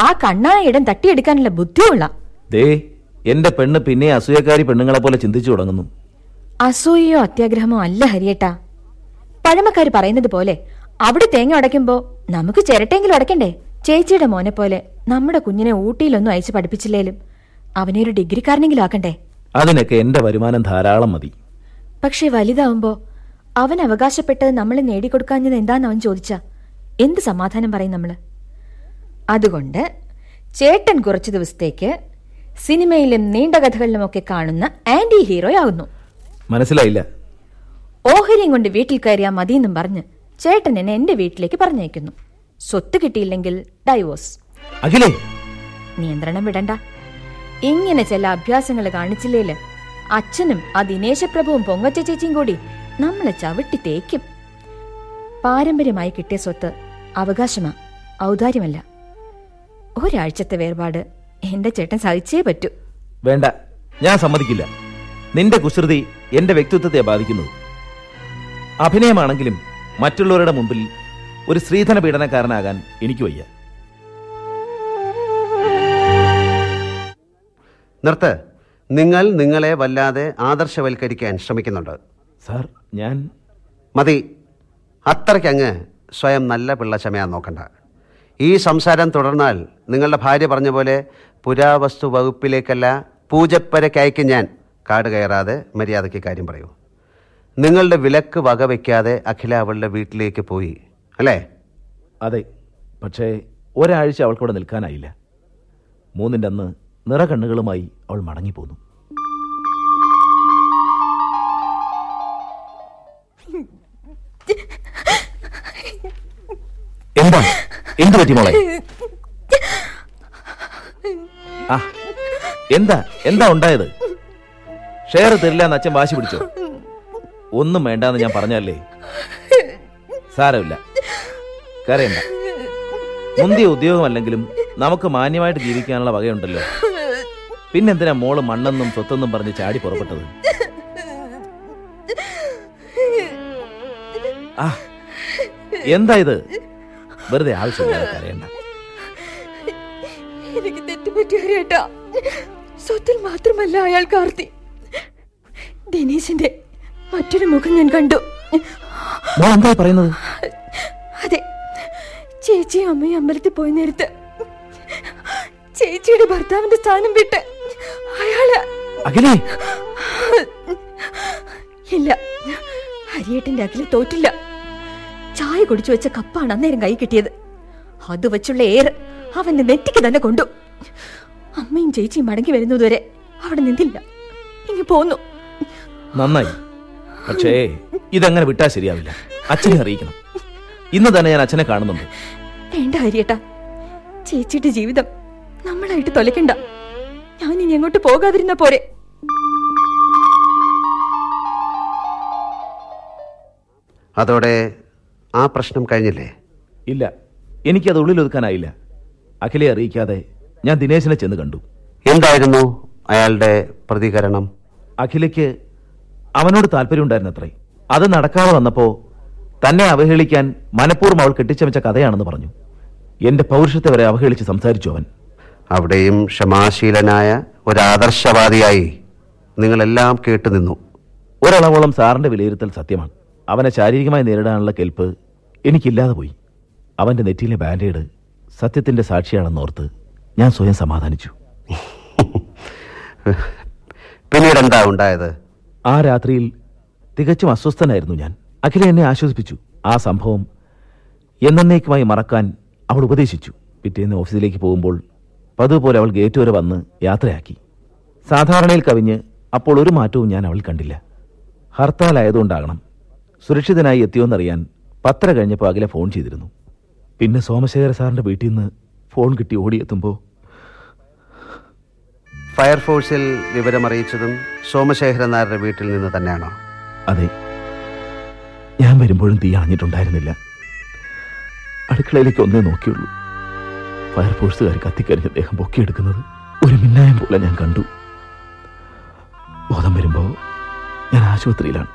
ആ കണ്ണായ ഇടം തട്ടിയെടുക്കാനുള്ള ബുദ്ധിയുള്ള. ദേ എന്റെ പെണ്ണ് പിന്നെ അസൂയക്കാരി പെണ്ണുങ്ങളെ പോലെ ചിന്തിച്ചു തുടങ്ങുന്നു. അസൂയയോ അത്യാഗ്രഹമോ അല്ല ഹരിയേട്ടാ. പഴമക്കാർ പറയുന്നത് പോലെ അവിടെ തേങ്ങ ഉടയ്ക്കുമ്പോ നമുക്ക് ചിരട്ടെങ്കിലും ഉടയ്ക്കണ്ടേ ചേച്ചിയുടെ മോനെ പോലെ നമ്മുടെ കുഞ്ഞിനെ ഊട്ടിയിലൊന്നും അയച്ചു പഠിപ്പിച്ചില്ലേലും അവനെ ഒരു ഡിഗ്രിക്കാരനെങ്കിലും ആക്കണ്ടേ? അതിനൊക്കെ എന്റെ വരുമാനം ധാരാളം മതി. പക്ഷെ വലുതാവുമ്പോ അവൻ അവകാശപ്പെട്ടത് നമ്മൾ നേടിക്കൊടുക്കാഞ്ഞത് എന്താന്ന് അവൻ ചോദിച്ച? എന്ത് സമാധാനം പറയും നമ്മൾ? അതുകൊണ്ട് ചേട്ടൻ കുറച്ചു ദിവസത്തേക്ക് സിനിമയിലും നീണ്ട കഥകളിലുമൊക്കെ കാണുന്ന ആന്റി ഹീറോ ആകുന്നു മനസ്സിലായില്ല. ഓഹരിയും കൊണ്ട് വീട്ടിൽ കയറിയാ മതിയെന്നും പറഞ്ഞ് ചേട്ടൻ എന്നെ എന്റെ വീട്ടിലേക്ക് പറഞ്ഞയക്കുന്നു. സ്വത്ത് കിട്ടിയില്ലെങ്കിൽ ഡൈവോഴ്സ് അഖിലേ. നിയന്ത്രണം വിടണ്ട. ഇങ്ങനെ ചില അഭ്യാസങ്ങൾ കാണിച്ചില്ലേൽ അച്ഛനും ആ ദിനേശപ്രഭുവും പൊങ്ങച്ച ചേച്ചിയും കൂടി നമ്മളെ ചവിട്ടി തേക്കും. പാരമ്പര്യമായി കിട്ടിയ സ്വത്ത് അവകാശമാ ഔദാര്യമല്ല. ഒരാഴ്ചത്തെ വേർപാട് എന്റെ ചേട്ടൻ സഹിച്ചേ പറ്റൂ. വേണ്ട ഞാൻ സമ്മതിക്കില്ല. നിന്റെ കുസൃതി എന്റെ വ്യക്തിത്വത്തെ ബാധിക്കുന്നു അഭിനയമാണെങ്കിലും മറ്റുള്ളവരുടെ മുമ്പിൽ ഒരു സ്ത്രീധന പീഡനക്കാരനാകാൻ എനിക്ക് വയ്യ. നിർത്ത്. നിങ്ങൾ നിങ്ങളെ വല്ലാതെ ആദർശവൽക്കരിക്കാൻ ശ്രമിക്കുന്നുണ്ട്. സാർ ഞാൻ മതി. അത്രയ്ക്കങ്ങ് സ്വയം നല്ല പിള്ള ചമയാൻ നോക്കണ്ട. ഈ സംസാരം തുടർന്നാൽ നിങ്ങളുടെ ഭാര്യ പറഞ്ഞ പോലെ പുരാവസ്തു വകുപ്പിലേക്കല്ല പൂജപ്പരയ്ക്കയക്കും ഞാൻ കാട് കയറാതെ മര്യാദയ്ക്ക് കാര്യം പറയൂ. നിങ്ങളുടെ വിലക്ക് വകവയ്ക്കാതെ അഖില അവളുടെ വീട്ടിലേക്ക് പോയി അല്ലേ? അതെ പക്ഷേ ഒരാഴ്ച അവൾക്കവിടെ നിൽക്കാനായില്ല. മൂന്നിന്റെ അന്ന് നിറകണ്ണുകളുമായി അവൾ മടങ്ങിപ്പോന്നു. എന്താ? എന്ത് പറ്റി മോളെ? ആ എന്താ? എന്താ ഉണ്ടായത്? ഷെയർ തരില്ല എന്ന് അച്ഛൻ വാശി പിടിച്ചോ? ഒന്നും വേണ്ടാന്ന് ഞാൻ പറഞ്ഞല്ലേ സാരമില്ല. കരയണ്ട. മുന്തിയ ഉദ്യോഗമല്ലെങ്കിലും നമുക്ക് മാന്യമായിട്ട് ജീവിക്കാനുള്ള വകയുണ്ടല്ലോ. പിന്നെന്തിനാ മോൾ മണ്ണെന്നും സ്വത്തെന്നും പറഞ്ഞ് ചാടി പുറപ്പെട്ടത്? ആ എന്താ ഇത്? വെറുതെ ആവശ്യമില്ലാതെ കരയണ്ട. എനിക്ക് തെറ്റുപറ്റിയേട്ടാ സ്വത്തിൽ മാത്രമല്ല അയാൾ കാർത്തി. ദിനേശിന്റെ മറ്റൊരു മുഖം ഞാൻ കണ്ടു. എന്താ പറയുന്നത്? അതെ ചേച്ചി അമ്മയും അമ്പലത്തിൽ പോയി നേരത്ത് ചേച്ചിയുടെ ഭർത്താവിന്റെ സ്ഥാനം വിട്ട് അയാൾ അഖിലേ! ഇല്ല ഹരിയേട്ടന്റെ അഖില തോറ്റില്ല. ചായ കുടിച്ചു വെച്ച കപ്പാണ് അന്നേരം കൈ കിട്ടിയത്. അത് വെച്ചുള്ള ഏറ് അവന്റെ നെറ്റിക്ക് തന്നെ കൊണ്ടു. അമ്മയും ചേച്ചിയും മടങ്ങി വരുന്നതുവരെ അവിടെ നിന്നില്ല. ഇനി പോന്നു. നന്നായി. പക്ഷേ ഇതങ്ങനെ വിട്ടാ ശരിയാവില്ല. അച്ഛനെ അറിയിക്കണം. ഇന്ന് തന്നെ ഞാൻ അച്ഛനെ കാണുന്നുണ്ട്. വേണ്ട ഹരിയേട്ടാ. ചേച്ചിയുടെ ജീവിതം നമ്മളായിട്ട് തൊലക്കണ്ട ഞാൻ ഇനി അങ്ങോട്ട് പോകാതിരുന്ന പോരെ. അതോടെ ആ പ്രശ്നം കഴിഞ്ഞില്ലേ? ഇല്ല എനിക്കത് ഉള്ളിൽ ഒതുക്കാനായില്ല അഖിലെ അറിയിക്കാതെ ഞാൻ ദിനേശിനെ ചെന്ന് കണ്ടു. എന്തായിരുന്നു അയാളുടെ പ്രതികരണം? അഖിലയ്ക്ക് അവനോട് താല്പര്യമുണ്ടായിരുന്നത്രേ അത് നടക്കാതെ വന്നപ്പോ തന്നെ അവഹേളിക്കാൻ മനഃപൂർവം അവൾ കെട്ടിച്ചമച്ച കഥയാണെന്ന് പറഞ്ഞു. എന്റെ പൗരുഷത്തെ വരെ അവഹേളിച്ച് സംസാരിച്ചു അവൻ. അവിടെയും ക്ഷമാശീലനായ ഒരു ആദർശവാദിയായി നിങ്ങളെല്ലാം കേട്ടുനിന്നു ഒരളവോളം സാറിന്റെ വിലയിരുത്തൽ സത്യമാണ്. അവനെ ശാരീരികമായി നേരിടാനുള്ള കെൽപ്പ് എനിക്കില്ലാതെ പോയി. അവന്റെ നെറ്റിയിലെ ബാൻഡേഡ് സത്യത്തിന്റെ സാക്ഷിയാണെന്ന് ഓർത്ത് ഞാൻ സ്വയം സമാധാനിച്ചു. പിന്നീട് എന്താ ഉണ്ടായത്? ആ രാത്രിയിൽ തികച്ചും അസ്വസ്ഥനായിരുന്നു ഞാൻ. അഖില എന്നെ ആശ്വസിപ്പിച്ചു. ആ സംഭവം എന്നേക്കുമായി മറക്കാൻ അവൾ ഉപദേശിച്ചു. പിറ്റേന്ന് ഓഫീസിലേക്ക് പോകുമ്പോൾ പതുപോലെ പോലെ അവൾ ഗേറ്റ് വരെ വന്ന് യാത്രയാക്കി. സാധാരണയിൽ കവിഞ്ഞ് അപ്പോൾ ഒരു മാറ്റവും ഞാൻ അവൾ കണ്ടില്ല. ഹർത്താലായതുകൊണ്ടാകണം സുരക്ഷിതനായി എത്തിയോന്നറിയാൻ പത്ര കഴിഞ്ഞപ്പോൾ അഖില ഫോൺ ചെയ്തിരുന്നു. പിന്നെ സോമശേഖര സാറിന്റെ വീട്ടിൽ നിന്ന് ഫോൺ കിട്ടി ഓടിയെത്തുമ്പോൾ ഫയർഫോഴ്സിൽ വിവരമറിയിച്ചതും സോമശേഖരൻ നായരുടെ വീട്ടിൽ നിന്ന് തന്നെയാണോ? അതെ. ഞാൻ വരുമ്പോഴും തീ അണഞ്ഞിട്ടുണ്ടായിരുന്നില്ല അടുക്കളയിലേക്ക് ഒന്നേ നോക്കിയുള്ളൂ. ഫയർഫോഴ്സുകാർ കത്തിക്കരിഞ്ഞ് ദേഹം പൊക്കിയെടുക്കുന്നത് ഒരു മിന്നായം പോലെ ഞാൻ കണ്ടു. ബോധം വരുമ്പോൾ ഞാൻ ആശുപത്രിയിലാണ്.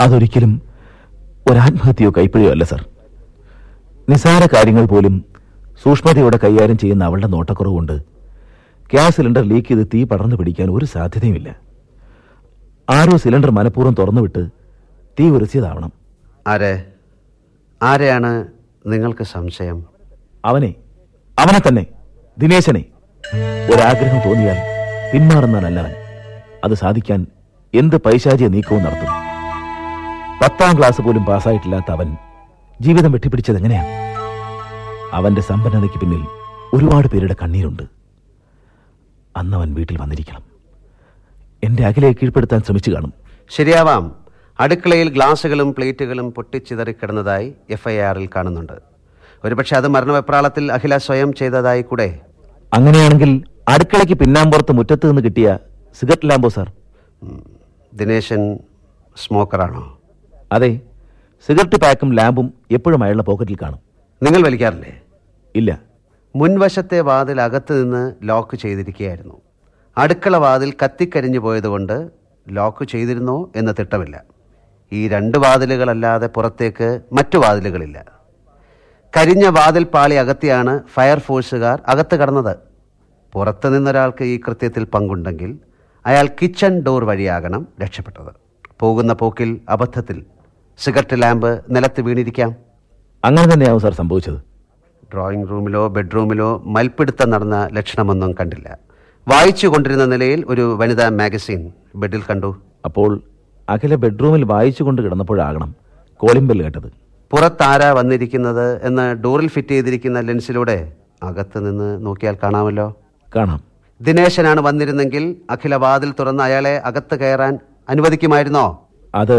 അതൊരിക്കലും ഒരാത്മഹത്യയോ കൈപ്പിഴയോ അല്ല സർ. നിസാര കാര്യങ്ങൾ പോലും സൂക്ഷ്മതയോടെ കൈകാര്യം ചെയ്യുന്ന അവളുടെ നോട്ടക്കുറവുകൊണ്ട് ഗ്യാസ് സിലിണ്ടർ ലീക്ക് ചെയ്ത് തീ പടർന്നു പിടിക്കാൻ ഒരു സാധ്യതയുമില്ല. ആരോ സിലിണ്ടർ മനഃപൂർവം തുറന്നുവിട്ട് തീ ഉരസിയതാവണം. ആരെ? ആരെയാണ് നിങ്ങൾക്ക് സംശയം? അവനെ അവനെ തന്നെ ദിനേശനെ. ഒരാഗ്രഹം തോന്നിയാൽ പിന്മാറുന്നവനല്ലവൻ. അത് സാധിക്കാൻ എന്ത് പൈശാചിയ നീക്കവും നടത്തും. പത്താം ക്ലാസ് പോലും പാസ്സായിട്ടില്ലാത്ത അവൻ ജീവിതം വെട്ടിപ്പിടിച്ചത് എങ്ങനെയാണ് അവന്റെ സമ്പന്നതയ്ക്ക് പിന്നിൽ ഒരുപാട് പേരുടെ കണ്ണീരുണ്ട്. അന്ന് അവൻ വീട്ടിൽ വന്നിരിക്കണം. എന്റെ അകലെ കീഴ്പ്പെടുത്താൻ ശ്രമിച്ചു കാണും. ശരിയാവാം. അടുക്കളയിൽ ഗ്ലാസുകളും പ്ലേറ്റുകളും പൊട്ടിച്ചിതറിക്കിടന്നതായി എഫ് ഐ ആറിൽ കാണുന്നുണ്ട്. ഒരുപക്ഷെ അത് മരണവെപ്രാളത്തിൽ അഖില സ്വയം ചെയ്തതായി കൂടെ? അങ്ങനെയാണെങ്കിൽ അടുക്കളയ്ക്ക് പിന്നാമ്പുറത്ത് മുറ്റത്ത് നിന്ന് കിട്ടിയ സിഗരറ്റ് ലാമ്പോ സാർ. ദിനേശൻ സ്മോക്കറാണോ? അതെ. സിഗരറ്റ് പാക്കും ലാമ്പും എപ്പോഴും അയാളുടെ പോക്കറ്റിൽ കാണും. നിങ്ങൾ വലിക്കാറില്ലേ? ഇല്ല. മുൻവശത്തെ വാതിൽ അകത്ത് നിന്ന് ലോക്ക് ചെയ്തിരിക്കുകയായിരുന്നു. അടുക്കള വാതിൽ കത്തിക്കരിഞ്ഞു പോയതുകൊണ്ട് ലോക്ക് ചെയ്തിരുന്നോ എന്ന തിട്ടമില്ല. ഈ രണ്ട് വാതിലുകളല്ലാതെ പുറത്തേക്ക് മറ്റു വാതിലുകളില്ല. കരിഞ്ഞ വാതിൽ പാളി അകത്തിയാണ് ഫയർഫോഴ്സുകാർ അകത്ത് കടന്നത്. പുറത്തു നിന്നൊരാൾക്ക് ഈ കൃത്യത്തിൽ പങ്കുണ്ടെങ്കിൽ അയാൾ കിച്ചൺ ഡോർ വഴിയാകണം രക്ഷപ്പെട്ടത്. പോകുന്ന പോക്കിൽ അബദ്ധത്തിൽ. സിഗരറ്റ് ലാമ്പ് നിലത്ത് വീണിരിക്കാം. അങ്ങനെ തന്നെയാവും സാർ സംഭവിച്ചത്. ഡ്രോയിങ് റൂമിലോ ബെഡ്റൂമിലോ മൽപ്പിടുത്തം നടന്ന ലക്ഷണമൊന്നും കണ്ടില്ല. വായിച്ചു കൊണ്ടിരുന്ന നിലയിൽ ഒരു വനിതാ മാഗസിൻ ബെഡിൽ കണ്ടു. അപ്പോൾ അഖില ബെഡ്റൂമിൽ വായിച്ചു കൊണ്ട് കിടന്നപ്പോഴാകണം കോളിംഗ് ബെൽ കേട്ടത്. പുറത്താരാ വന്നിരിക്കുന്നത് എന്ന് ഡോറിൽ ഫിറ്റ് ചെയ്തിരിക്കുന്ന ലെൻസിലൂടെ അകത്ത് നിന്ന് നോക്കിയാൽ കാണാമല്ലോ. കാണാം. ദിനേശനാണ് വന്നിരുന്നെങ്കിൽ അഖില വാതിൽ തുറന്ന് അയാളെ അകത്ത് കയറാൻ അനുവദിക്കുമായിരുന്നോ? അത്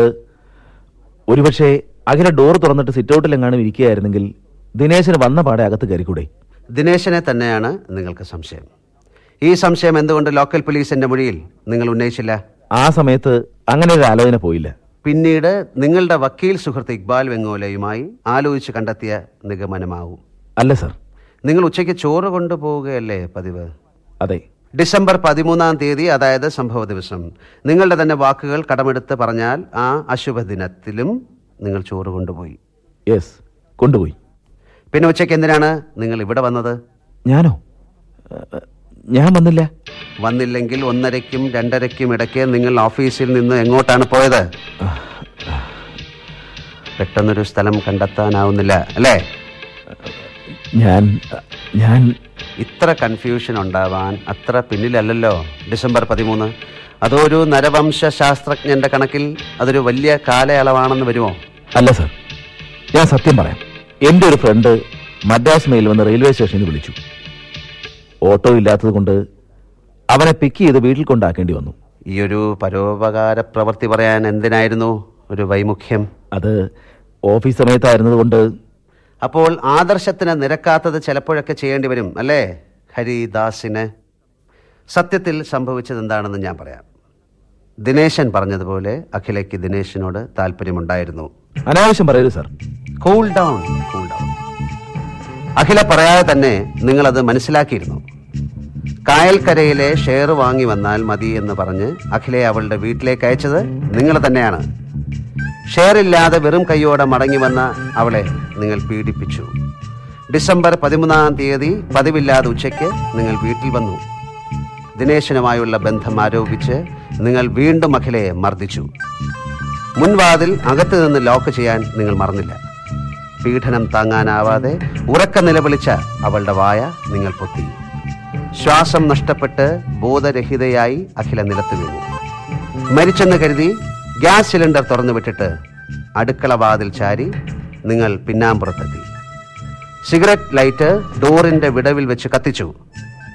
ഒരുപക്ഷെ അഖില ഡോർ തുറന്നിട്ട് സിറ്റൗട്ടിലെങ്ങാനും ഇരിക്കുകയായിരുന്നെങ്കിൽ ദിനേശന് വന്ന പാടെ അകത്ത് കയറിക്കൂടെ? ദിനേശനെ തന്നെയാണ് നിങ്ങൾക്ക് സംശയം. ഈ സംശയം എന്തുകൊണ്ട് ലോക്കൽ പോലീസിന്റെ മൊഴിയിൽ നിങ്ങൾ ഉന്നയിച്ചില്ല? ആ സമയത്ത് അങ്ങനെ ഒരു ആലോചന പോയില്ല. പിന്നീട് നിങ്ങളുടെ വക്കീൽ സുഹൃത്ത് ഇക്ബാൽ വെങ്ങോലയുമായി ആലോചിച്ച് കണ്ടെത്തിയ നിഗമനമാവും. അല്ല സർ. നിങ്ങൾ ഉച്ചയ്ക്ക് ചോറ് കൊണ്ടുപോവുകയല്ലേ പതിവ്? അതെ. ഡിസംബർ പതിമൂന്നാം തീയതി അതായത് സംഭവ ദിവസം. നിങ്ങളുടെ തന്നെ വാക്കുകൾ കടമെടുത്ത് പറഞ്ഞാൽ ആ അശുഭദിനത്തിലും നിങ്ങൾ ചോറ് കൊണ്ടുപോയി. യെസ് കൊണ്ടുപോയി. പിന്നെ ഉച്ചയ്ക്ക് എന്തിനാണ് നിങ്ങൾ ഇവിടെ വന്നത്? ഞാനോ? ഞാൻ വന്നില്ല. വന്നില്ലെങ്കിൽ ഒന്നരയ്ക്കും രണ്ടരയ്ക്കും ഇടയ്ക്ക് നിങ്ങൾ ഓഫീസിൽ നിന്ന് എങ്ങോട്ടാണ് പോയത്? പെട്ടെന്നൊരു സ്ഥലം കണ്ടെത്താനാവുന്നില്ല അല്ലേ? ഞാൻ ഞാൻ ഇത്ര കൺഫ്യൂഷൻ ഉണ്ടാവാൻ അത്ര പിന്നിലല്ലല്ലോ ഡിസംബർ പതിമൂന്ന്. അതൊരു നരവംശ ശാസ്ത്രജ്ഞന്റെ കണക്കിൽ അതൊരു വലിയ കാലയളവാണെന്ന് വരുമോ? അല്ല സർ. ഞാൻ സത്യം പറയാം. എന്റെ ഒരു ഫ്രണ്ട് മദ്രാസ് മെയിൽ വന്ന് റെയിൽവേ സ്റ്റേഷനിൽ വിളിച്ചു. ഓട്ടോ ഇല്ലാത്തത് കൊണ്ട് അവനെ പിക്ക് ചെയ്ത് വീട്ടിൽ കൊണ്ടാക്കേണ്ടി വന്നു. ഈ ഒരു പരോപകാര പ്രവൃത്തി പറയാൻ എന്തിനായിരുന്നു ഒരു വൈമുഖ്യം? അത് ഓഫീസ് സമയത്തായിരുന്നത് കൊണ്ട് അപ്പോൾ ആദർശത്തിന് നിരക്കാത്തത് ചിലപ്പോഴൊക്കെ ചെയ്യേണ്ടി വരും അല്ലേ? ഹരിദാസിന്. സത്യത്തിൽ സംഭവിച്ചത് എന്താണെന്ന് ഞാൻ പറയാം. ദിനേശൻ പറഞ്ഞതുപോലെ അഖിലയ്ക്ക് ദിനേശിനോട് താല്പര്യമുണ്ടായിരുന്നു അനാവശ്യം പറയരുത് sir. Cool down cool down Akhila പറയാതെ തന്നെ നിങ്ങളത് മനസ്സിലാക്കിയിരുന്നു. കായൽക്കരയിലെ ഷെയർ വാങ്ങി വന്നാൽ മതി എന്ന് പറഞ്ഞ് അഖിലയെ അവളുടെ വീട്ടിലേക്ക് അയച്ചത് നിങ്ങൾ തന്നെയാണ്. ഷെയർ ഇല്ലാതെ വെറും കൈയോടെ മടങ്ങി വന്ന അവളെ നിങ്ങൾ പീഡിപ്പിച്ചു. ഡിസംബർ പതിമൂന്നാം തീയതി പതിവില്ലാതെ ഉച്ചയ്ക്ക് നിങ്ങൾ വീട്ടിൽ വന്നു. ദിനേശനുമായുള്ള ബന്ധം ആരോപിച്ച് നിങ്ങൾ വീണ്ടും അഖിലയെ മർദ്ദിച്ചു. മുൻവാതിൽ അകത്ത് നിന്ന് ലോക്ക് ചെയ്യാൻ നിങ്ങൾ മറന്നില്ല. പീഡനം താങ്ങാനാവാതെ ഉറക്ക നിലവിളിച്ച അവളുടെ വായ നിങ്ങൾ പൊത്തി. ശ്വാസം നഷ്ടപ്പെട്ട് ബോധരഹിതയായി അഖില നിലത്ത് വീണു. മരിച്ചെന്ന് കരുതി ഗ്യാസ് സിലിണ്ടർ തുറന്നു വിട്ടിട്ട് അടുക്കള വാതിൽ ചാരി നിങ്ങൾ പിന്നാമ്പുറത്തെത്തി. സിഗരറ്റ് ലൈറ്റ് ഡോറിന്റെ വിടവിൽ വെച്ച് കത്തിച്ചു.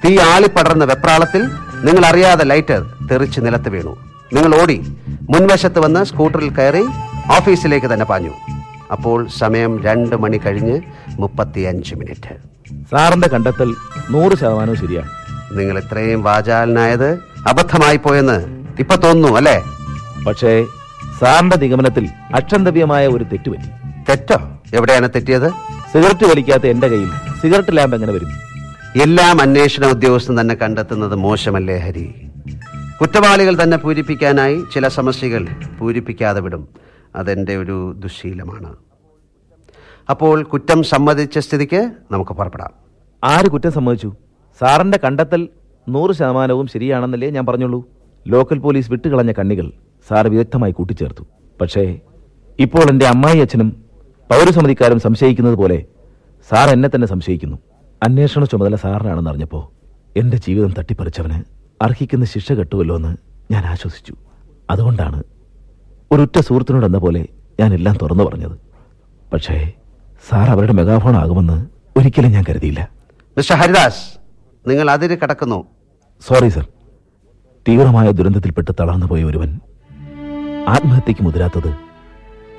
തീ ആളിപ്പടർന്ന വെപ്രാളത്തിൽ നിങ്ങൾ അറിയാതെ ലൈറ്റർ തെറിച്ച് നിലത്ത് വീണു. നിങ്ങൾ ഓടി മുൻവശത്ത് വന്ന് സ്കൂട്ടറിൽ കയറി ഓഫീസിലേക്ക് തന്നെ പാഞ്ഞു. അപ്പോൾ സമയം രണ്ട് മണി കഴിഞ്ഞ് മുപ്പത്തിയഞ്ച് മിനിറ്റ്. സാറിന്റെ കണ്ടെത്തൽ നൂറ് ശതമാനവും ശരിയാണ്. നിങ്ങൾ ഇത്രയും വാചാലനായത് അബദ്ധമായി പോയെന്ന് ഇപ്പൊ തോന്നുന്നു അല്ലേ? പക്ഷേ സാറിന്റെ നിഗമനത്തിൽ അക്ഷന്തവ്യമായ ഒരു തെറ്റുപറ്റി. തെറ്റോ? എവിടെയാണ് തെറ്റിയത്? സിഗരറ്റ് വലിക്കാത്ത എന്റെ കയ്യിൽ സിഗരറ്റ് ലാമ്പ് എങ്ങനെ വരും? എല്ലാം അന്വേഷണ ഉദ്യോഗസ്ഥൻ തന്നെ കണ്ടെത്തുന്നത് മോശമല്ലേ ഹരി? കുറ്റവാളികൾ തന്നെ പൂരിപ്പിക്കാനായി ചില സമസ്യകൾ പൂരിപ്പിക്കാതെ വിടും. അതെന്റെ ഒരു ദുശീലമാണ്. അപ്പോൾ കുറ്റം സമ്മതിച്ച സ്ഥിതിക്ക് നമുക്ക് പുറപ്പെടാം. ആര് കുറ്റം സമ്മതിച്ചു? സാറിന്റെ കണ്ടെത്തൽ നൂറ് ശതമാനവും ശരിയാണെന്നല്ലേ ഞാൻ പറഞ്ഞുള്ളൂ. ലോക്കൽ പോലീസ് വിട്ടുകളഞ്ഞ കണ്ണികൾ സാർ വിദഗ്ധമായി കൂട്ടിച്ചേർത്തു. പക്ഷേ ഇപ്പോൾ എന്റെ അമ്മായി അച്ഛനും പൗരസമിതിക്കാരും സംശയിക്കുന്നത് പോലെ സാർ എന്നെ തന്നെ സംശയിക്കുന്നു. അന്വേഷണ ചുമതല സാറിനാണെന്ന് അറിഞ്ഞപ്പോൾ എന്റെ ജീവിതം തട്ടിപ്പറിച്ചവന് അർഹിക്കുന്ന ശിക്ഷ കെട്ടുമല്ലോ എന്ന് ഞാൻ ആശ്വസിച്ചു. അതുകൊണ്ടാണ് ഒരുറ്റ സുഹൃത്തിനോടെന്ന പോലെ ഞാൻ എല്ലാം തുറന്നു പറഞ്ഞത്. പക്ഷേ സാർ അവരുടെ മെഗാഫോൺ ആകുമെന്ന് ഒരിക്കലും ഞാൻ കരുതിയില്ല. മിസ്റ്റർ ഹരിദാസ് നിങ്ങൾ അതിര് കടക്കുന്നു. Sorry sir. തീവ്രമായ ദുരന്തത്തിൽപ്പെട്ട് തളർന്നു പോയ ഒരുവൻ ആത്മഹത്യക്ക് മുതിരാത്തത്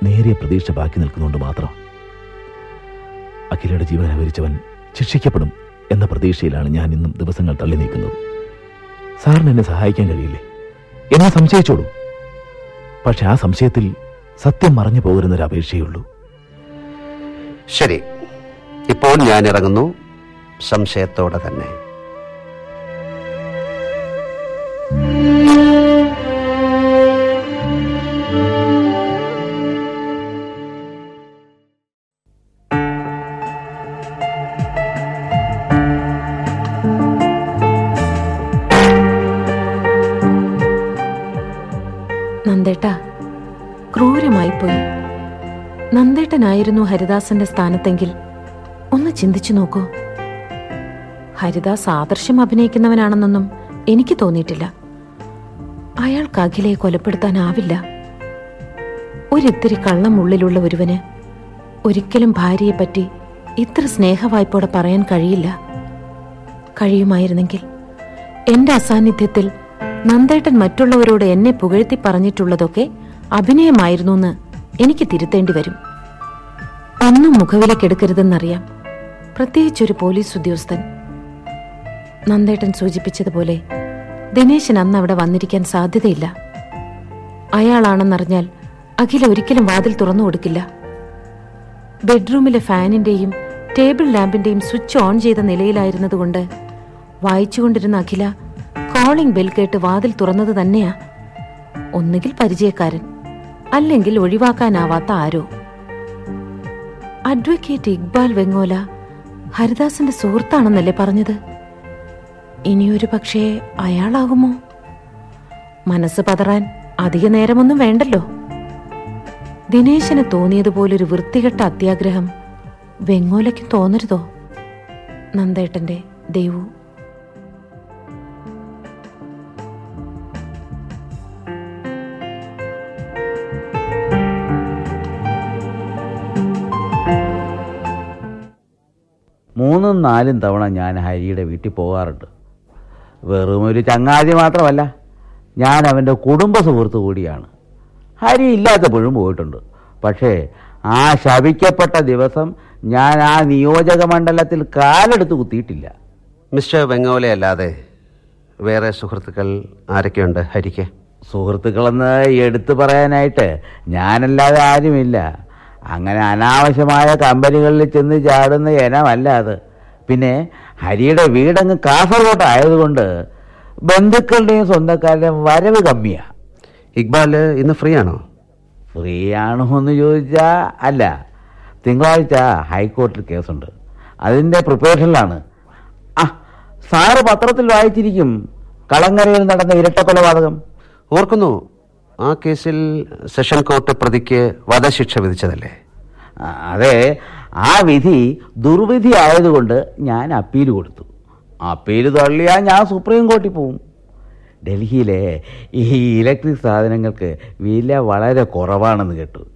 നേരിയ പ്രതീക്ഷ ബാക്കി നിൽക്കുന്നുണ്ട് മാത്രം. അഖിലയുടെ ജീവൻ അപഹരിച്ചവൻ ശിക്ഷിക്കപ്പെടും എന്ന പ്രതീക്ഷയിലാണ് ഞാൻ ഇന്നും ദിവസങ്ങൾ തള്ളി നീക്കുന്നത്. സാറിന് എന്നെ സഹായിക്കാൻ കഴിയില്ലേ? എന്നെ സംശയിച്ചോളൂ. പക്ഷെ ആ സംശയത്തിൽ സത്യം മറഞ്ഞു പോകരുന്നൊരു അപേക്ഷയുള്ളൂ ശരി. ഇപ്പോൾ ഞാൻ ഇറങ്ങുന്നു. സംശയത്തോടെ തന്നെ. നന്ദേട്ടനായിരുന്നു ഹരിദാസന്റെ സ്ഥാനത്തെങ്കിൽ. ഒന്ന് ചിന്തിച്ചു നോക്കൂ. ഹരിദാസ് ആദർശം അഭിനയിക്കുന്നവനാണെന്നൊന്നും എനിക്ക് തോന്നിയിട്ടില്ല. അയാൾക്ക് അഖിലയെ കൊലപ്പെടുത്താനാവില്ല. ഒരിത്തിരി കള്ളം ഉള്ളിലുള്ള ഒരുവന് ഒരിക്കലും ഭാര്യയെ പറ്റി ഇത്ര സ്നേഹവായ്പോടെ പറയാൻ കഴിയില്ല. കഴിയുമായിരുന്നെങ്കിൽ എന്റെ അസാന്നിധ്യത്തിൽ നന്ദേട്ടൻ മറ്റുള്ളവരോട് എന്നെ പുകഴ്ത്തി പറഞ്ഞിട്ടുള്ളതൊക്കെ അഭിനയമായിരുന്നു എന്ന് എനിക്ക് തിരുത്തേണ്ടി വരും. ഒന്നും മുഖവിലക്കെടുക്കരുതെന്നറിയാം. പ്രത്യേകിച്ചൊരു പോലീസ് ഉദ്യോഗസ്ഥൻ. നന്ദേട്ടൻ സൂചിപ്പിച്ചതുപോലെ ദിനേശൻ അന്ന് അവിടെ വന്നിരിക്കാൻ സാധ്യതയില്ല. അയാളാണെന്നറിഞ്ഞാൽ അഖില ഒരിക്കലും വാതിൽ തുറന്നു കൊടുക്കില്ല. ബെഡ്റൂമിലെ ഫാനിന്റെയും ടേബിൾ ലാമ്പിന്റെയും സ്വിച്ച് ഓൺ ചെയ്ത നിലയിലായിരുന്നതുകൊണ്ട് വായിച്ചുകൊണ്ടിരുന്ന അഖില കോളിംഗ് ബെൽ കേട്ട് വാതിൽ തുറന്നത് തന്നെയാ. ഒന്നുകിൽ പരിചയക്കാരൻ അല്ലെങ്കിൽ ഒഴിവാക്കാനാവാത്ത ആരോ. അഡ്വക്കേറ്റ് ഇക്ബാൽ വെങ്ങോല ഹരിദാസിന്റെ സുഹൃത്താണെന്നല്ലേ പറഞ്ഞത്? ഇനിയൊരു പക്ഷേ അയാളാകുമോ? മനസ്സ് പതറാൻ അധിക നേരമൊന്നും വേണ്ടല്ലോ. ദിനേശന് തോന്നിയതുപോലൊരു വൃത്തികെട്ട അത്യാഗ്രഹം വെങ്ങോലയ്ക്കും തോന്നരുതോ? നന്ദേട്ടന്റെ ദേവു മൂന്നും നാലും തവണ ഞാൻ ഹരിയുടെ വീട്ടിൽ പോകാറുണ്ട്. വെറും ഒരു ചങ്ങാതി മാത്രമല്ല ഞാൻ അവന്റെ കുടുംബ സുഹൃത്ത് കൂടിയാണ്. ഹരി ഇല്ലാത്തപ്പോഴും പോയിട്ടുണ്ട്. പക്ഷേ ആ ശവിക്കപ്പെട്ട ദിവസം ഞാൻ ആ നിയോജക മണ്ഡലത്തിൽ കാലെടുത്ത് കുത്തിയിട്ടില്ല. മിസ്റ്റർ വെങ്ങോലെ അല്ലാതെ വേറെ സുഹൃത്തുക്കൾ ആരൊക്കെയുണ്ട് ഹരിക്ക്? സുഹൃത്തുക്കളെന്ന് എടുത്തു പറയാനായിട്ട് ഞാനല്ലാതെ ആരുമില്ല. അങ്ങനെ അനാവശ്യമായ കമ്പനികളിൽ ചെന്ന് ചാടുന്ന ഇനമല്ല അത്. പിന്നെ ഹരിയുടെ വീടങ്ങ് കാസർഗോട്ട് ആയതുകൊണ്ട് ബന്ധുക്കളുടെയും സ്വന്തക്കാരുടെയും വരവ് കമ്മിയാ. ഇക്ബാൽ ഇന്ന് ഫ്രീ ആണോ ഫ്രീ ആണോ എന്ന് ചോദിച്ചാൽ അല്ല. തിങ്കളാഴ്ച ഹൈക്കോർട്ടിൽ കേസുണ്ട്. അതിന്റെ പ്രിപ്പറേഷനിലാണ്. ആ സാറ് പത്രത്തിൽ വായിച്ചിരിക്കും. കളങ്കരയിൽ നടന്ന ഇരട്ട കൊലപാതകം ഓർക്കുന്നു ആ കേസിൽ സെഷൻ കോർട്ട് പ്രതിക്ക് വധശിക്ഷ വിധിച്ചതല്ലേ? അതെ. ആ വിധി ദുർവിധി ആയതുകൊണ്ട് ഞാൻ അപ്പീൽ കൊടുത്തു. അപ്പീൽ തള്ളിയാൽ ഞാൻ സുപ്രീം കോർട്ടിൽ പോവും. ഡൽഹിയിലെ ഈ ഇലക്ട്രിക് സാധനങ്ങൾക്ക് വില വളരെ കുറവാണെന്ന് കേട്ടു.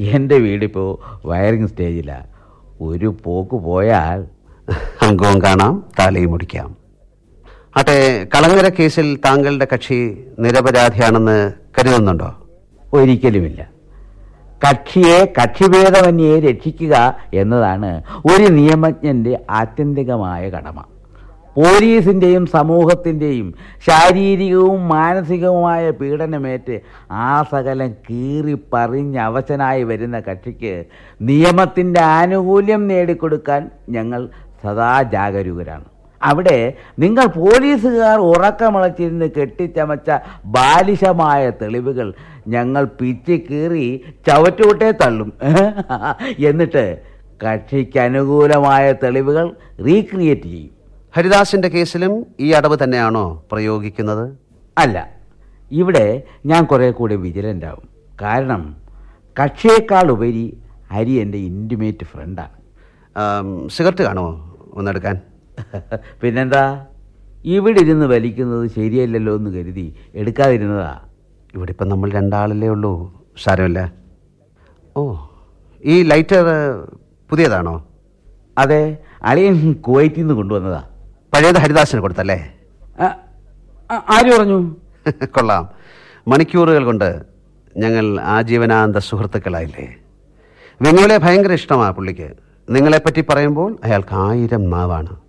എന്റെ വീടിപ്പോൾ വയറിംഗ് സ്റ്റേജിലാണ് ഒരു പോക്ക് പോയാൽ അംഗവും കാണാം താലയും മുടിക്കാം. ആട്ടെ കളങ്ങര കേസിൽ താങ്കളുടെ കക്ഷി നിരപരാധിയാണെന്ന് കരുതുന്നുണ്ടോ? ഒരിക്കലുമില്ല. കക്ഷിയെ കക്ഷിഭേദമന്യെ രക്ഷിക്കുക എന്നതാണ് ഒരു നിയമജ്ഞന്റെ ആത്യന്തികമായ കടമ. പോലീസിന്റെയും സമൂഹത്തിന്റെയും ശാരീരികവും മാനസികവുമായ പീഡനമേറ്റ് ആ സകലം കീറി പറഞ്ഞ് അവശനായി വരുന്ന കക്ഷിക്ക് നിയമത്തിന്റെ ആനുകൂല്യം നേടിക്കൊടുക്കാൻ ഞങ്ങൾ സദാ ജാഗരൂകരാണ്. അവിടെ നിങ്ങൾ പോലീസുകാർ ഉറക്കമിളച്ചിരുന്ന് കെട്ടിച്ചമച്ച ബാലിശമായ തെളിവുകൾ ഞങ്ങൾ പിച്ചി കീറി ചവറ്റുകൊട്ടേ തള്ളും. എന്നിട്ട് കക്ഷിക്ക് അനുകൂലമായ തെളിവുകൾ റീക്രിയേറ്റ് ചെയ്യും. ഹരിദാസിന്റെ കേസിലും ഈ അടവ് തന്നെയാണോ പ്രയോഗിക്കുന്നത്? അല്ല ഇവിടെ ഞാൻ കുറെ കൂടി വിജിലന്റ് ആവും കാരണം കക്ഷിയേക്കാൾ ഉപരി ഹരി എന്റെ ഇന്റിമേറ്റ് ഫ്രണ്ടാണ് സിഗരറ്റ് കാണുമോ ഒന്നെടുക്കാൻ? പിന്നെന്താ? ഇവിടെ ഇരുന്ന് വലിക്കുന്നത് ശരിയല്ലല്ലോ എന്ന് കരുതി എടുക്കാതിരുന്നതാ. ഇവിടെ ഇപ്പം നമ്മൾ രണ്ടാളല്ലേ ഉള്ളൂ. സാരമില്ല. ഓ ഈ ലൈറ്റർ പുതിയതാണോ? അതെ അളിയൻ കുവൈറ്റിൽ നിന്ന് കൊണ്ടുവന്നതാ. പഴയത് ഹരിദാസിന് കൊടുത്തല്ലേ? ആര് പറഞ്ഞു? കൊള്ളാം. മണിക്കൂറുകൾ കൊണ്ട് ഞങ്ങൾ ആജീവനാന്ത സുഹൃത്തുക്കളായില്ലേ? വെങ്ങോലെ ഭയങ്കര ഇഷ്ടമാണ് പുള്ളിക്ക്. നിങ്ങളെപ്പറ്റി പറയുമ്പോൾ അയാൾക്ക് ആയിരം നാവാണ്. ആ,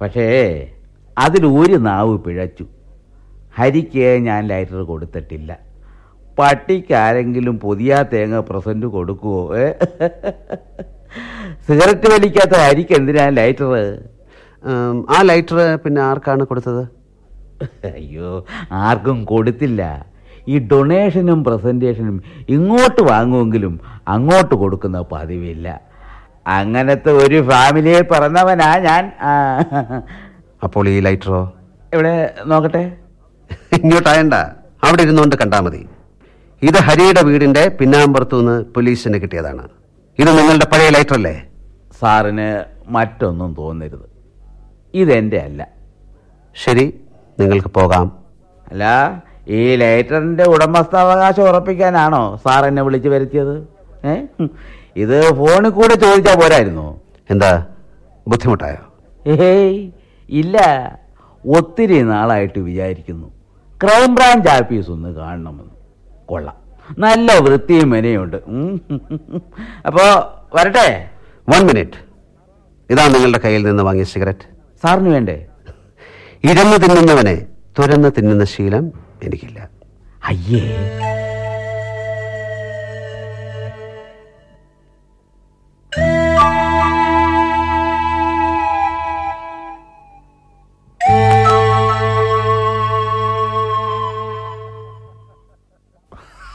പക്ഷേ അതിൽ ഒരു നാവ് പിഴച്ചു. ഹരിക്ക് ഞാൻ ലൈറ്റർ കൊടുത്തിട്ടില്ല. പട്ടിക്ക് ആരെങ്കിലും പുതിയ തേങ്ങ പ്രസന്റ് കൊടുക്കുമോ ഏ? സിഗരറ്റ് വലിക്കാത്ത ഹരിക്ക് എന്തിനാ ലൈറ്റർ ആ ലൈറ്റർ പിന്നെ ആർക്കാണ് കൊടുത്തത്? അയ്യോ ആർക്കും കൊടുത്തില്ല. ഈ ഡൊണേഷനും പ്രസന്റേഷനും ഇങ്ങോട്ട് വാങ്ങുമെങ്കിലും അങ്ങോട്ട് കൊടുക്കുന്ന പതിവില്ല. അങ്ങനത്തെ ഒരു ഫാമിലിയെ പറഞ്ഞവനാ ഞാൻ. അപ്പോൾ ഈ ലൈറ്ററോ എവിടെ? നോക്കട്ടെ. ഇങ്ങോട്ടായണ്ട. അവിടെ ഇരുന്നുകൊണ്ട് കണ്ടാൽ മതി. ഇത് ഹരിയുടെ വീടിന്റെ പിന്നാമ്പുറത്തു നിന്ന് പോലീസിന് കിട്ടിയതാണ്. ഇത് നിങ്ങളുടെ പഴയ ലൈറ്റർ അല്ലേ? സാറിന് മറ്റൊന്നും തോന്നരുത്. ഇതെന്റെ അല്ല. ശരി നിങ്ങൾക്ക് പോകാം. അല്ല ഈ ലൈറ്ററിന്റെ ഉടമസ്ഥാവകാശം ഉറപ്പിക്കാനാണോ സാർ എന്നെ വിളിച്ചു വരുത്തിയത്? ഏ? ഇത് ഫോണിൽ കൂടെ ചോദിച്ചാൽ പോരായിരുന്നു. എന്താ? ബുദ്ധിമുട്ടായോ? ഏയ് ഇല്ല. ഒത്തിരി നാളായിട്ട് വിചാരിക്കുന്നു. ക്രൈംബ്രാഞ്ച് ആഫീസ് ഒന്ന് കാണണമെന്ന്. കൊള്ളാം. നല്ല വൃത്തിയും മെനയുണ്ട്. അപ്പോൾ അപ്പോ വരട്ടെ? വൺ മിനിറ്റ് ഇതാ നിങ്ങളുടെ കയ്യിൽ നിന്ന് വാങ്ങിയ സിഗരറ്റ്. സാറിന് വേണ്ടേ? ഇരന്ന് തിന്നുന്നവനെ തുരന്ന് തിന്നുന്ന ശീലം എനിക്കില്ല. അയ്യേ.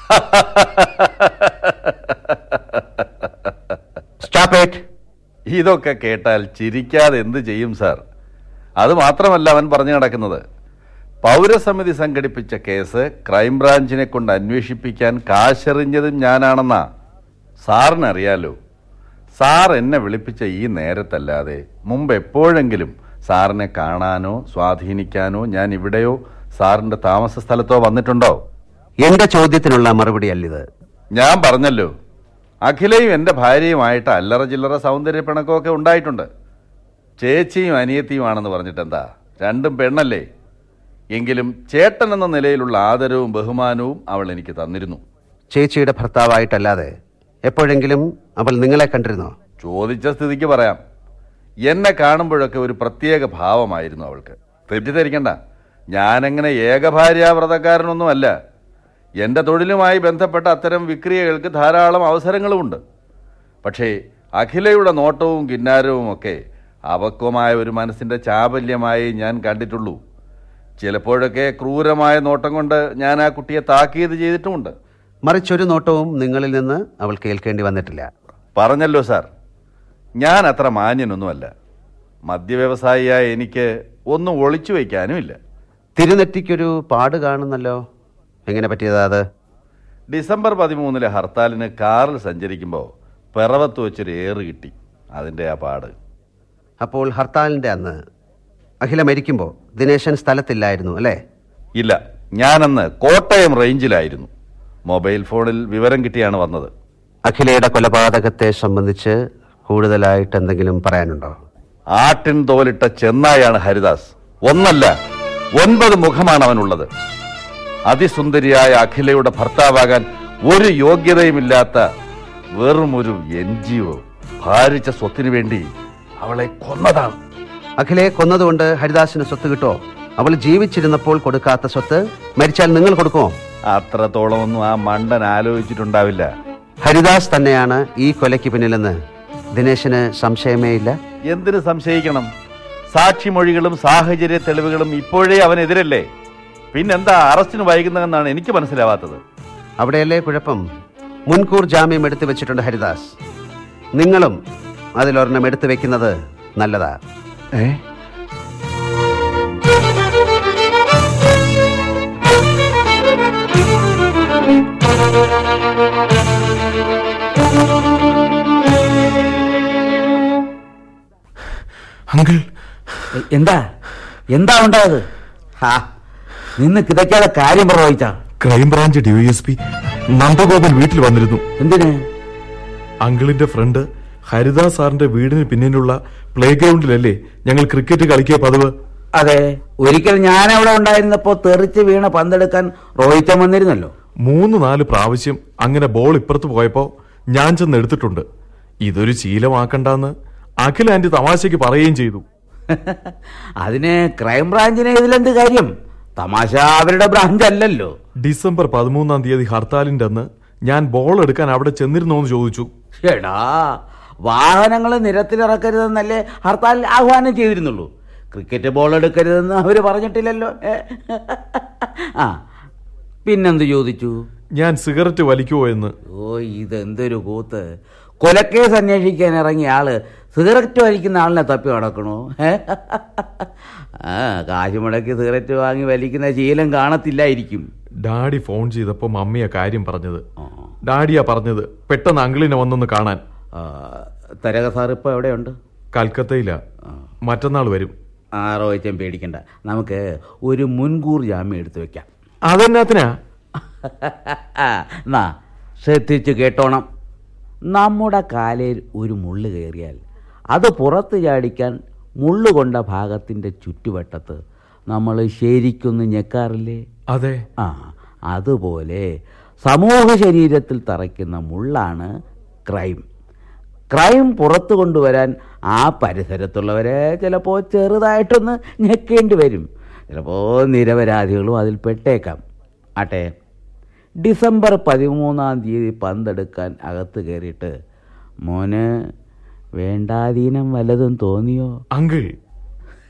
സ്റ്റോപ്പ് ഇതൊക്കെ കേട്ടാൽ ചിരിക്കാതെ എന്ത് ചെയ്യും സാർ അത് മാത്രമല്ല അവൻ പറഞ്ഞു നടക്കുന്നത്. പൗരസമിതി സംഘടിപ്പിച്ച കേസ് ക്രൈംബ്രാഞ്ചിനെ കൊണ്ട് അന്വേഷിപ്പിക്കാൻ കാശെറിഞ്ഞതും ഞാനാണെന്നാ. സാറിനറിയാലോ? സാർ എന്നെ വിളിപ്പിച്ച ഈ നേരത്തല്ലാതെ മുമ്പ് എപ്പോഴെങ്കിലും സാറിനെ കാണാനോ സ്വാധീനിക്കാനോ ഞാൻ ഇവിടെയോ സാറിന്റെ താമസ സ്ഥലത്തോ വന്നിട്ടുണ്ടോ? എന്റെ ചോദ്യത്തിനുള്ള മറുപടി അല്ലിത് ഞാൻ പറഞ്ഞല്ലോ. അഖിലയും എന്റെ ഭാര്യയുമായിട്ട് അല്ലറ ചില്ലറ സൗന്ദര്യ പിണക്കമൊക്കെ ഉണ്ടായിട്ടുണ്ട്. ചേച്ചിയും അനിയത്തിയുമാണെന്ന് പറഞ്ഞിട്ടെന്താ? രണ്ടും പെണ്ണല്ലേ? എങ്കിലും ചേട്ടൻ എന്ന നിലയിലുള്ള ആദരവും ബഹുമാനവും അവൾ എനിക്ക് തന്നിരുന്നു. ചേച്ചിയുടെ ഭർത്താവായിട്ടല്ലാതെ എപ്പോഴെങ്കിലും അവൾ നിങ്ങളെ കണ്ടിരുന്നോ? ചോദിച്ച സ്ഥിതിക്ക് പറയാം. എന്നെ കാണുമ്പോഴൊക്കെ ഒരു പ്രത്യേക ഭാവമായിരുന്നു അവൾക്ക്. തെറ്റിദ്ധരിക്കണ്ട ഞാനങ്ങനെ ഏകഭാര്യാവ്രതക്കാരനൊന്നും അല്ല എന്റെ തൊഴിലുമായി ബന്ധപ്പെട്ട അത്തരം വിക്രിയകൾക്ക് ധാരാളം അവസരങ്ങളുമുണ്ട്. പക്ഷേ അഖിലയുടെ നോട്ടവും കിന്നാരവും ഒക്കെ അപക്വമായ ഒരു മനസ്സിന്റെ ചാബല്യമായി ഞാൻ കണ്ടിട്ടുള്ളൂ. ചിലപ്പോഴൊക്കെ ക്രൂരമായ നോട്ടം കൊണ്ട് ഞാൻ ആ കുട്ടിയെ താക്കീത് ചെയ്തിട്ടുമുണ്ട്. മറിച്ചൊരു നോട്ടവും നിങ്ങളിൽ നിന്ന് അവൾ കേൾക്കേണ്ടി വന്നിട്ടില്ല. പറഞ്ഞല്ലോ സാർ. ഞാൻ അത്ര മാന്യനൊന്നുമല്ല. മദ്യവ്യവസായിയായ എനിക്ക് ഒന്നും ഒളിച്ചു വയ്ക്കാനുമില്ല. തിരുനെറ്റിക്കൊരു പാട് കാണുന്നല്ലോ. എങ്ങനെ പറ്റിയതാ അത്? ഡിസംബർ പതിമൂന്നിലെ ഹർത്താലിന് കാറിൽ സഞ്ചരിക്കുമ്പോൾ പിറവത്ത് വെച്ചൊരു ഏറ് കിട്ടി. അതിന്റെ ആ പാട്. അപ്പോൾ ഹർത്താലിന്റെ അന്ന് അഖില മരിക്കുമ്പോൾ ദിനേശൻ സ്ഥലത്തില്ലായിരുന്നു അല്ലേ? ഇല്ല ഞാനന്ന് കോട്ടയം റേഞ്ചിലായിരുന്നു. മൊബൈൽ ഫോണിൽ വിവരം കിട്ടിയാണ് വന്നത്. അഖിലയുടെ കൊലപാതകത്തെ സംബന്ധിച്ച് കൂടുതലായിട്ട് എന്തെങ്കിലും പറയാനുണ്ടോ? ആട്ടിൻ തോലിട്ട ചെന്നായാണ് ഹരിദാസ്. ഒന്നല്ല ഒൻപത് മുഖമാണ് അവനുള്ളത്. അതിസുന്ദരിയായ അഖിലയുടെ ഭർത്താവാകാൻ ഒരു യോഗ്യതയുമില്ലാത്ത വെറും ഒരു എൻ ജി ഒ ഭാരിച്ച സ്വത്തിനു വേണ്ടി അവളെ കൊന്നതാണ്. അഖിലയെ കൊന്നതുകൊണ്ട് ഹരിദാസിന് സ്വത്ത് കിട്ടോ? അവൾ ജീവിച്ചിരുന്നപ്പോൾ കൊടുക്കാത്ത സ്വത്ത് മരിച്ചാൽ നിങ്ങൾ കൊടുക്കുമോ? അത്രത്തോളം ഒന്നും ആ മണ്ടൻ ആലോചിച്ചിട്ടുണ്ടാവില്ല. ഹരിദാസ് തന്നെയാണ് ഈ കൊലയ്ക്ക് പിന്നിലെന്ന്. ദിനേശന് സംശയമേ ഇല്ല. എന്തിനു സംശയിക്കണം? സാക്ഷിമൊഴികളും സാഹചര്യ തെളിവുകളും ഇപ്പോഴേ അവനെതിരല്ലേ? പിന്നെന്താ അറസ്റ്റിന് വൈകുന്നതെന്നാണ് എനിക്ക് മനസ്സിലാവാത്തത്. അവിടെയല്ലേ കുഴപ്പം? മുൻകൂർ ജാമ്യം എടുത്തു വെച്ചിട്ടുണ്ട് ഹരിദാസ്. നിങ്ങളും അതിലൊരെണ്ണം എടുത്തു വെക്കുന്നത് നല്ലതാ. ഏ? അങ്കിൾ എന്താ? എന്താ ഉണ്ടായത്? ഹാ നിന്ന് കിതയ്ക്കാതെ കാര്യം പ്രവഹിച്ച ക്രൈംബ്രാഞ്ച് ഡിവൈഎസ്പി നന്ദഗോപൻ വീട്ടിൽ വന്നിരുന്നു. എന്തിന്? അങ്കിളിന്റെ ഫ്രണ്ട് ഹരിദാസ് സാറിന്റെ വീടിന് പിന്നിലുള്ള പ്ലേ ഗ്രൗണ്ടിലല്ലേ ഞങ്ങൾ ക്രിക്കറ്റ് കളിക്കിയ പതിവ്? അതെ. ഒരിക്കൽ ഞാൻ അവിടെ ഉണ്ടായിരുന്നപ്പോ തെറിച്ച് വീണ പന്തെടുക്കാൻ റോഹിത്തൻ വന്നിരുന്നല്ലോ. മൂന്ന് നാല് പ്രാവശ്യം അങ്ങനെ ബോൾ ഇപ്പുറത്ത് പോയപ്പോ ഞാൻ ചെന്ന് എടുത്തിട്ടുണ്ട്. ഇതൊരു ശീലമാക്കണ്ടെന്ന് അഖിൽ ആന്റി തമാശയ്ക്ക് പറയുകയും ചെയ്തു. അതിന് ക്രൈംബ്രാഞ്ചിന് ഇതിലെന്ത് കാര്യം? തമാശ അവരുടെ ബ്രാഞ്ച് അല്ലല്ലോ ഡിസംബർ പതിമൂന്നാം തീയതി ഹർത്താലിന്റെ അന്ന് ഞാൻ ബോൾ എടുക്കാൻ അവിടെ ചെന്നിരുന്നോ എന്ന് ചോദിച്ചു. എടാ വാഹനങ്ങൾ നിരത്തിലിറക്കരുതെന്നല്ലേ ഹർത്താൽ ആഹ്വാനം ചെയ്തിരുന്നുള്ളൂ. ക്രിക്കറ്റ് ബോൾ എടുക്കരുതെന്ന് അവർ പറഞ്ഞിട്ടില്ലല്ലോ. ആ പിന്നെന്ത് ചോദിച്ചു? ഞാൻ സിഗരറ്റ് വലിക്കുമോ എന്ന്. ഓ ഇതെന്തൊരു കൂത്ത്. കൊലക്കേസ് അന്വേഷിക്കാൻ ഇറങ്ങിയ ആൾ സിഗരറ്റ് വലിക്കുന്ന ആളിനെ തപ്പി നടക്കണോ? ആ കാശ് മുടക്കി സിഗരറ്റ് വാങ്ങി വലിക്കുന്ന ശീലം കാണത്തില്ലായിരിക്കും. ഡാഡി ഫോൺ ചെയ്തപ്പോ മമ്മിയ കാര്യം പറഞ്ഞത്. ഡാഡിയാ പറഞ്ഞത് പെട്ടെന്ന് അങ്കിളിനെ വന്നൊന്ന് കാണാൻ. തരക സാർ ഇപ്പൊ എവിടെയുണ്ട്? കൽക്കത്തയില. മറ്റന്നാൾ വരും. ആ റോയിച്ചൻ പേടിക്കണ്ട. നമുക്ക് ഒരു മുൻകൂർ ജാമ്യം എടുത്തു വെക്കാം. അതെന്നാത്തിനാ? എന്നാ ശ്രദ്ധിച്ച് കേട്ടോണം. നമ്മുടെ കാലയിൽ ഒരു മുള്ളു കയറിയാൽ അത് പുറത്ത് ചാടിക്കാൻ മുള്ളുകൊണ്ട ഭാഗത്തിന്റെ ചുറ്റുവട്ടത്ത് നമ്മൾ ശരിക്കൊന്ന് ഞെക്കാറില്ലേ? അതെ. ആ അതുപോലെ സമൂഹ ശരീരത്തിൽ തറയ്ക്കുന്ന മുള്ളാണ് ക്രൈം. ക്രൈം പുറത്തു കൊണ്ടുവരാൻ ആ പരിസരത്തുള്ളവരെ ചിലപ്പോൾ ചെറുതായിട്ടൊന്ന് ഞെക്കേണ്ടി വരും. ചിലപ്പോൾ നിരപരാധികളും അതിൽ പെട്ടേക്കാം. ആട്ടെ ഡിസംബർ പതിമൂന്നാം തീയതി പന്തെടുക്കാൻ അകത്ത് കയറിയിട്ട് മോന് വേണ്ടാധീനം വല്ലതും തോന്നിയോ? അങ്കിൾ.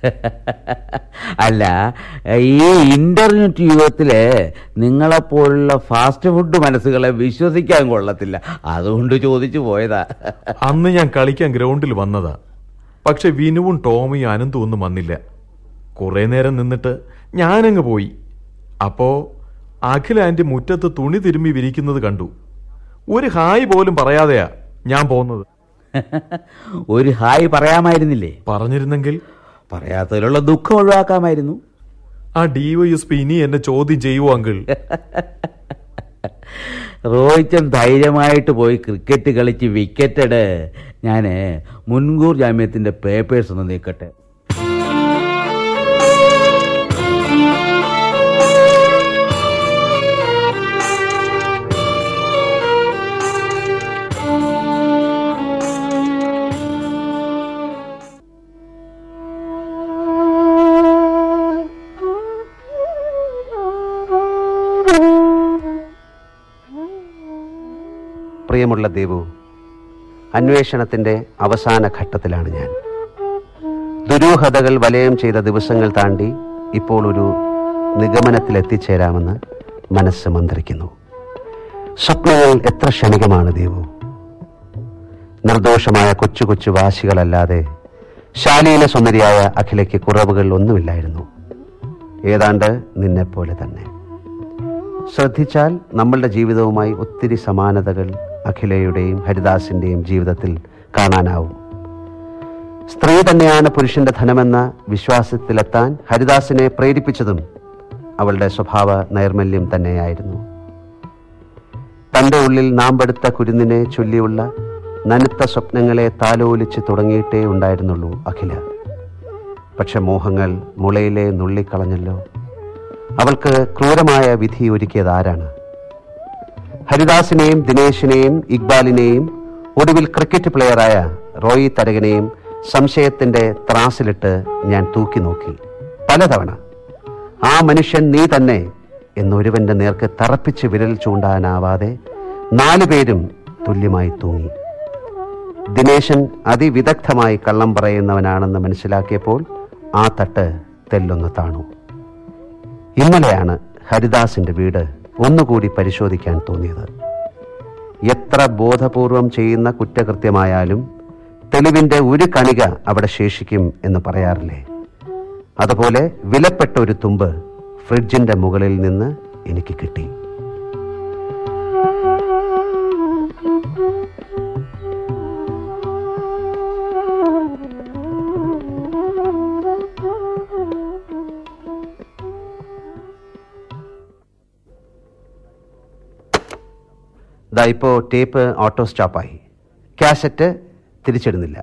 അല്ല ഈ ഇന്റർനെറ്റ് യുഗത്തിൽ നിങ്ങളെപ്പോലുള്ള ഫാസ്റ്റ് ഫുഡ് മനസ്സുകളെ വിശ്വസിക്കാൻ കൊള്ളത്തില്ല. അതുകൊണ്ട് ചോദിച്ചു പോയതാ. അന്ന് ഞാൻ കളിക്കാൻ ഗ്രൗണ്ടിൽ വന്നതാ. പക്ഷെ വിനുവും ടോമിയും അനന്തും ഒന്നും വന്നില്ല. കുറെ നേരം നിന്നിട്ട് ഞാനങ്ങ് പോയി. അപ്പോ അഖിൽ ആന്റി മുറ്റത്ത് തുണി തിരുമ്മി വിരിക്കുന്നത് കണ്ടു. ഒരു ഹായ് പോലും പറയാതെയാ ഞാൻ പോന്നത്. ഒരു ഹായ് പറയാമായിരുന്നില്ലേ? പറഞ്ഞിരുന്നെങ്കിൽ? പറയാത്തതിലുള്ള ദുഃഖം ഒഴിവാക്കാമായിരുന്നു. ആ ഡിവൈഎസ്പി ഇനി എന്നെ ചോദ്യം ചെയ്യുവോ അങ്കിൾ? റോഹിച്ചൻ ധൈര്യമായിട്ട് പോയി ക്രിക്കറ്റ് കളിച്ച് വിക്കറ്റഡ് ഞാൻ മുൻകൂർ ജാമ്യത്തിന്റെ പേപ്പേഴ്സ് ഒന്ന് നീക്കട്ടെ. പ്രിയമുള്ള ദേവു അന്വേഷണത്തിന്റെ അവസാന ഘട്ടത്തിലാണ് ഞാൻ. ദുരൂഹതകൾ വലയം ചെയ്ത ദിവസങ്ങൾ താണ്ടി ഇപ്പോൾ ഒരു നിഗമനത്തിലെത്തിച്ചേരാമെന്ന് മനസ്സ് മന്ത്രിക്കുന്നു. സ്വപ്നങ്ങൾ എത്ര ക്ഷണികമാണ് ദേവു. നിർദോഷമായ കൊച്ചു കൊച്ചു വാശികളല്ലാതെ ശാലീന സുന്ദരിയായ അഖിലയ്ക്ക് കുറവുകൾ ഒന്നുമില്ലായിരുന്നു. ഏതാണ്ട് നിന്നെപ്പോലെ തന്നെ. ശ്രദ്ധിച്ചാൽ നമ്മളുടെ ജീവിതവുമായി ഒത്തിരി സമാനതകൾ അഖിലയുടെയും ഹരിദാസിന്റെയും ജീവിതത്തിൽ കാണാനാവും. സ്ത്രീ തന്നെയാണ് പുരുഷന്റെ ധനമെന്ന വിശ്വാസത്തിലെത്താൻ ഹരിദാസിനെ പ്രേരിപ്പിച്ചതും അവളുടെ സ്വഭാവ നൈർമല്യം തന്നെയായിരുന്നു. തന്റെ ഉള്ളിൽ നാമ്പെടുത്ത കുരുന്നിനെ ചൊല്ലിയുള്ള നനുത്ത സ്വപ്നങ്ങളെ താലോലിച്ച് തുടങ്ങിയിട്ടേ ഉണ്ടായിരുന്നുള്ളൂ അഖില. പക്ഷെ മോഹങ്ങൾ മുളയിലെ നുള്ളിക്കളഞ്ഞല്ലോ. അവൾക്ക് ക്രൂരമായ വിധി ഒരുക്കിയത് ആരാണ്? ഹരിദാസിനെയും ദിനേശിനെയും ഇക്ബാലിനെയും ഒടുവിൽ ക്രിക്കറ്റ് പ്ലെയറായ റോയി തരകനെയും സംശയത്തിന്റെ ത്രാസിലിട്ട് ഞാൻ തൂക്കി നോക്കി. പലതവണ ആ മനുഷ്യൻ നീ തന്നെ എന്നൊരുവന്റെ നേർക്ക് തറപ്പിച്ച് വിരൽ ചൂണ്ടാനാവാതെ നാലു പേരും തുല്യമായി തൂങ്ങി. ദിനേശൻ അതിവിദഗ്ധമായി കള്ളം പറയുന്നവനാണെന്ന് മനസ്സിലാക്കിയപ്പോൾ ആ തട്ട് തെല്ലൊന്ന് താണു. ഇന്നലെയാണ് ഹരിദാസിന്റെ വീട് ഒന്നുകൂടി പരിശോധിക്കാൻ തോന്നിയത്. എത്ര ബോധപൂർവം ചെയ്യുന്ന കുറ്റകൃത്യമായാലും തെളിവിന്റെ ഒരു കണിക അവിടെ ശേഷിക്കും എന്ന് പറയാറില്ലേ? അതുപോലെ വിലപ്പെട്ട ഒരു തുമ്പ് ഫ്രിഡ്ജിന്റെ മുകളിൽ നിന്ന് എനിക്ക് കിട്ടി. ദാ ഇപ്പോൾ ടേപ്പ് ഓട്ടോ സ്റ്റോപ്പായി കാസറ്റ് തിരിച്ചിടുന്നില്ല.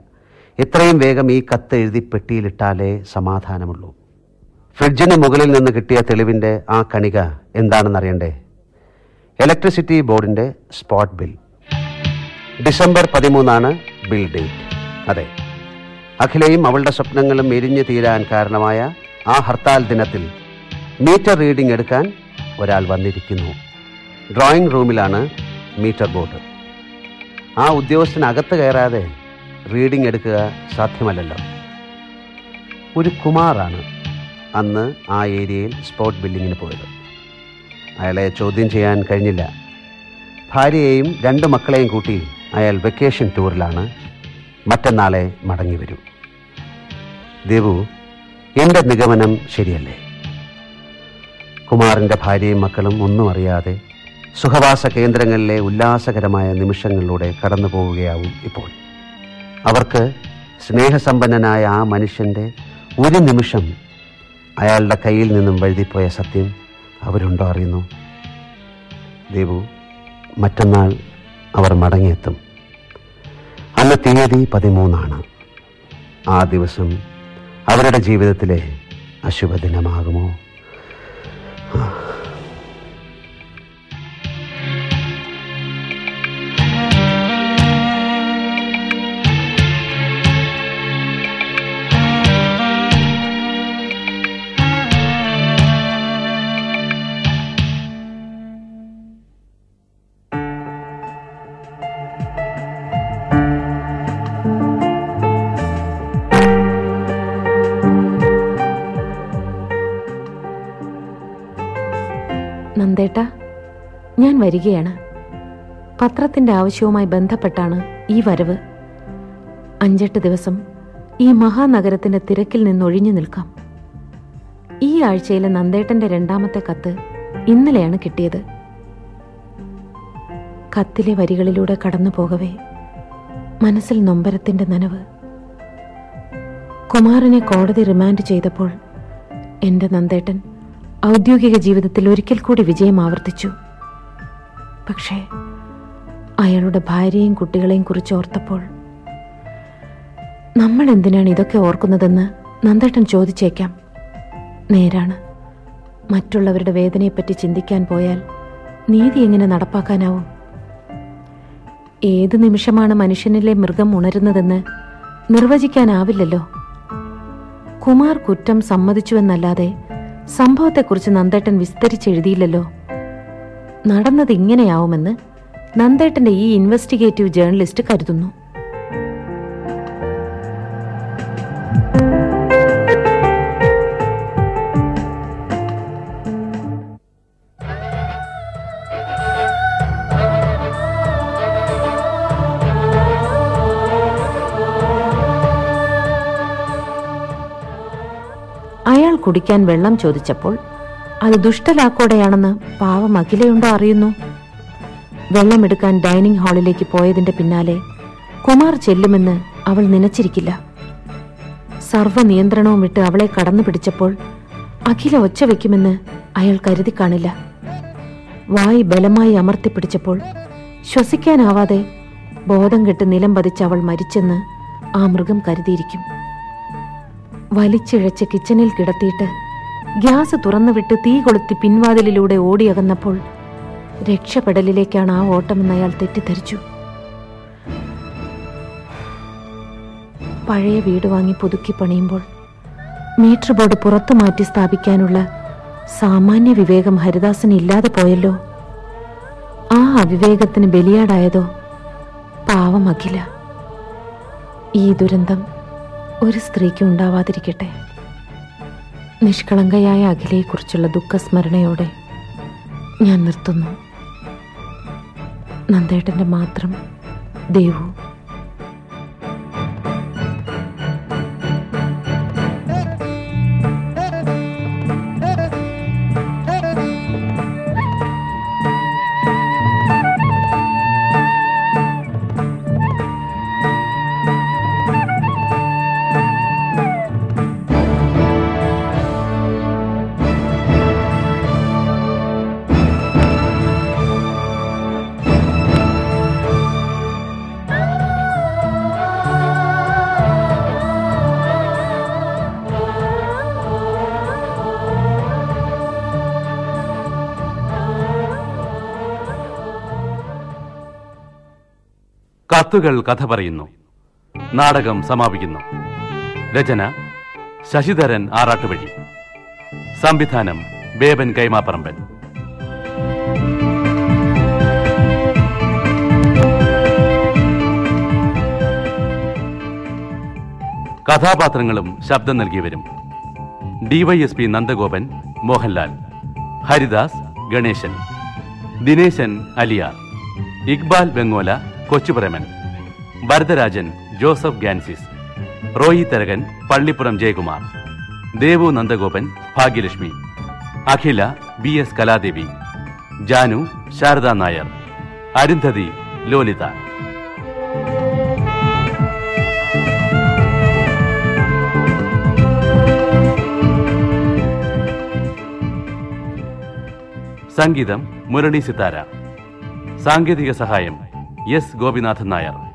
എത്രയും വേഗം ഈ കത്ത് എഴുതി പെട്ടിയിലിട്ടാലേ സമാധാനമുള്ളൂ. ഫ്രിഡ്ജിന് മുകളിൽ നിന്ന് കിട്ടിയ തെളിവിന്റെ ആ കണിക എന്താണെന്നറിയണ്ടേ? ഇലക്ട്രിസിറ്റി ബോർഡിന്റെ സ്പോട്ട് ബിൽ ഡിസംബർ പതിമൂന്നാണ് ബിൽ ഡേറ്റ് അതെ. അഖിലയും അവളുടെ സ്വപ്നങ്ങളും എരിഞ്ഞു തീരാൻ കാരണമായ ആ ഹർത്താൽ ദിനത്തിൽ മീറ്റർ റീഡിംഗ് എടുക്കാൻ ഒരാൾ വന്നിരിക്കുന്നു. ഡ്രോയിങ് റൂമിലാണ് മീറ്റർ ബോർഡ് ആ ഉദ്യോഗസ്ഥനകത്ത് കയറാതെ റീഡിംഗ് എടുക്കുക സാധ്യമല്ലല്ലോ. ഒരു കുമാറാണ് അന്ന് ആ ഏരിയയിൽ സ്പോട്ട് ബില്ലിങ്ങിന് പോയത്. അയാളെ ചോദ്യം ചെയ്യാൻ കഴിഞ്ഞില്ല. ഭാര്യയെയും രണ്ട് മക്കളെയും കൂട്ടി അയാൾ വെക്കേഷൻ ടൂറിലാണ് മറ്റന്നാളെ മടങ്ങി വരൂ. ദേവു എന്റെ നിഗമനം ശരിയല്ലേ? കുമാറിന്റെ ഭാര്യയും മക്കളും ഒന്നും അറിയാതെ സുഖവാസ കേന്ദ്രങ്ങളിലെ ഉല്ലാസകരമായ നിമിഷങ്ങളിലൂടെ കടന്നു പോവുകയാവും ഇപ്പോൾ. അവർക്ക് സ്നേഹസമ്പന്നനായ ആ മനുഷ്യന്റെ ഒരു നിമിഷം അയാളുടെ കയ്യിൽ നിന്നും വഴുതിപ്പോയ സത്യം അവരുണ്ടോ അറിയുന്നു? ദേവു മറ്റന്നാൾ അവർ മടങ്ങിയെത്തും. അന്ന് തീയതി പതിമൂന്നാണ്. ആ ദിവസം അവരുടെ ജീവിതത്തിലെ അശുഭദിനമാകുമോ? നന്ദേട്ട ഞാൻ വരികയാണ്. പത്രത്തിന്റെ ആവശ്യവുമായി ബന്ധപ്പെട്ടാണ് ഈ വരവ്. അഞ്ചെട്ട് ദിവസം ഈ മഹാനഗരത്തിന്റെ തിരക്കിൽ നിന്നൊഴിഞ്ഞു നിൽക്കാം. ഈ ആഴ്ചയിലെ നന്ദേട്ടന്റെ രണ്ടാമത്തെ കത്ത് ഇന്നലെയാണ് കിട്ടിയത്. കത്തിലെ വരികളിലൂടെ കടന്നു പോകവേ മനസ്സിൽ നൊമ്പരത്തിന്റെ നനവ്. കുമാരനെ കോടതി റിമാൻഡ് ചെയ്തപ്പോൾ എന്റെ നന്ദേട്ടൻ ഔദ്യോഗിക ജീവിതത്തിൽ ഒരിക്കൽ കൂടി വിജയം ആവർത്തിച്ചു. പക്ഷേ അയാളുടെ ഭാര്യയും കുട്ടികളെയും കുറിച്ച് ഓർത്തപ്പോൾ നമ്മൾ എന്തിനാണ് ഇതൊക്കെ ഓർക്കുന്നതെന്ന് നന്ദേട്ടൻ ചോദിച്ചേക്കാം. നേരാണ്. മറ്റുള്ളവരുടെ വേദനയെപ്പറ്റി ചിന്തിക്കാൻ പോയാൽ നീതി എങ്ങനെ നടപ്പാക്കാനാവും? ഏത് നിമിഷമാണ് മനുഷ്യനിലെ മൃഗം ഉണരുന്നതെന്ന് നിർവചിക്കാനാവില്ലല്ലോ. കുമാർ കുറ്റം സമ്മതിച്ചുവെന്നല്ലാതെ സംഭവത്തെക്കുറിച്ച് നന്ദേട്ടൻ വിസ്തരിച്ചെഴുതിയില്ലല്ലോ. നടന്നത് ഇങ്ങനെയാവുമെന്ന് നന്ദേട്ടന്റെ ഈ ഇൻവെസ്റ്റിഗേറ്റീവ് ജേർണലിസ്റ്റ് കരുതുന്നു. കുടിക്കാൻ വെള്ളം ചോദിച്ചപ്പോൾ അത് ദുഷ്ടലാക്കോടെയാണെന്ന് പാവം അഖിലയുണ്ടോ അറിയുന്നു. വെള്ളമെടുക്കാൻ ഡൈനിങ് ഹാളിലേക്ക് പോയതിന്റെ പിന്നാലെ കുമാർ ചെല്ലുമെന്ന് അവൾ നനച്ചിരിക്കില്ല. സർവ നിയന്ത്രണവും വിട്ട് അവളെ കടന്നു പിടിച്ചപ്പോൾ അഖില ഒച്ച വയ്ക്കുമെന്ന് അയാൾ കരുതി കാണില്ല. വായി ബലമായി അമർത്തിപ്പിടിച്ചപ്പോൾ ശ്വസിക്കാനാവാതെ ബോധം കെട്ട് നിലം പതിച്ച് അവൾ മരിച്ചെന്ന് ആ മൃഗം കരുതിയിരിക്കും. വലിച്ചിഴച്ച് കിച്ചണിൽ കിടത്തിയിട്ട് ഗ്യാസ് തുറന്നുവിട്ട് തീ കൊളുത്തി പിൻവാതിലിലൂടെ ഓടിയകന്നപ്പോൾ രക്ഷപ്പെടലിലേക്കാണ് ആ ഓട്ടമെന്ന് അയാൾ തെറ്റിദ്ധരിച്ചു. പഴയ വീട് വാങ്ങി പുതുക്കി പണിയുമ്പോൾ മീറ്റർ ബോർഡ് പുറത്തു മാറ്റി സ്ഥാപിക്കാനുള്ള സാമാന്യ വിവേകം ഹരിദാസിന് ഇല്ലാതെ പോയല്ലോ. ആ അവിവേകത്തിന് ബലിയാടായതോ പാവം അഖില. ഈ ദുരന്തം ഒരു സ്ത്രീക്ക് ഉണ്ടാവാതിരിക്കട്ടെ. നിഷ്കളങ്കയായ അഖിലയെക്കുറിച്ചുള്ള ദുഃഖസ്മരണയോടെ ഞാൻ നിർത്തുന്നു. നന്ദേട്ടന്റെ മാത്രം ദേവു. കത്തുകൾ കഥ പറയുന്നു. നാടകം സമാപിക്കുന്നു. രചന ശശിധരൻ ആറാട്ടുവഴി. സംവിധാനം ബേബൻ കൈമാപ്പറമ്പൻ. കഥാപാത്രങ്ങളും ശബ്ദം നൽകിയവരും DYSP Nandagopan Mohanlal Haridas Ganeshan Dineshan Aliyar Iqbal Bengola Kochupreman Bharatharajan Joseph Gancis Roy Tharakan Pallippuram Jayakumar Devu Nandagopan Bhagyalakshmi Akhila B S Kaladevi Janu Sharada Nair Arundhati Lolitha. സംഗീതം മുരളി സിത്താര. സാങ്കേതിക സഹായം എസ് ഗോപിനാഥൻ നായർ.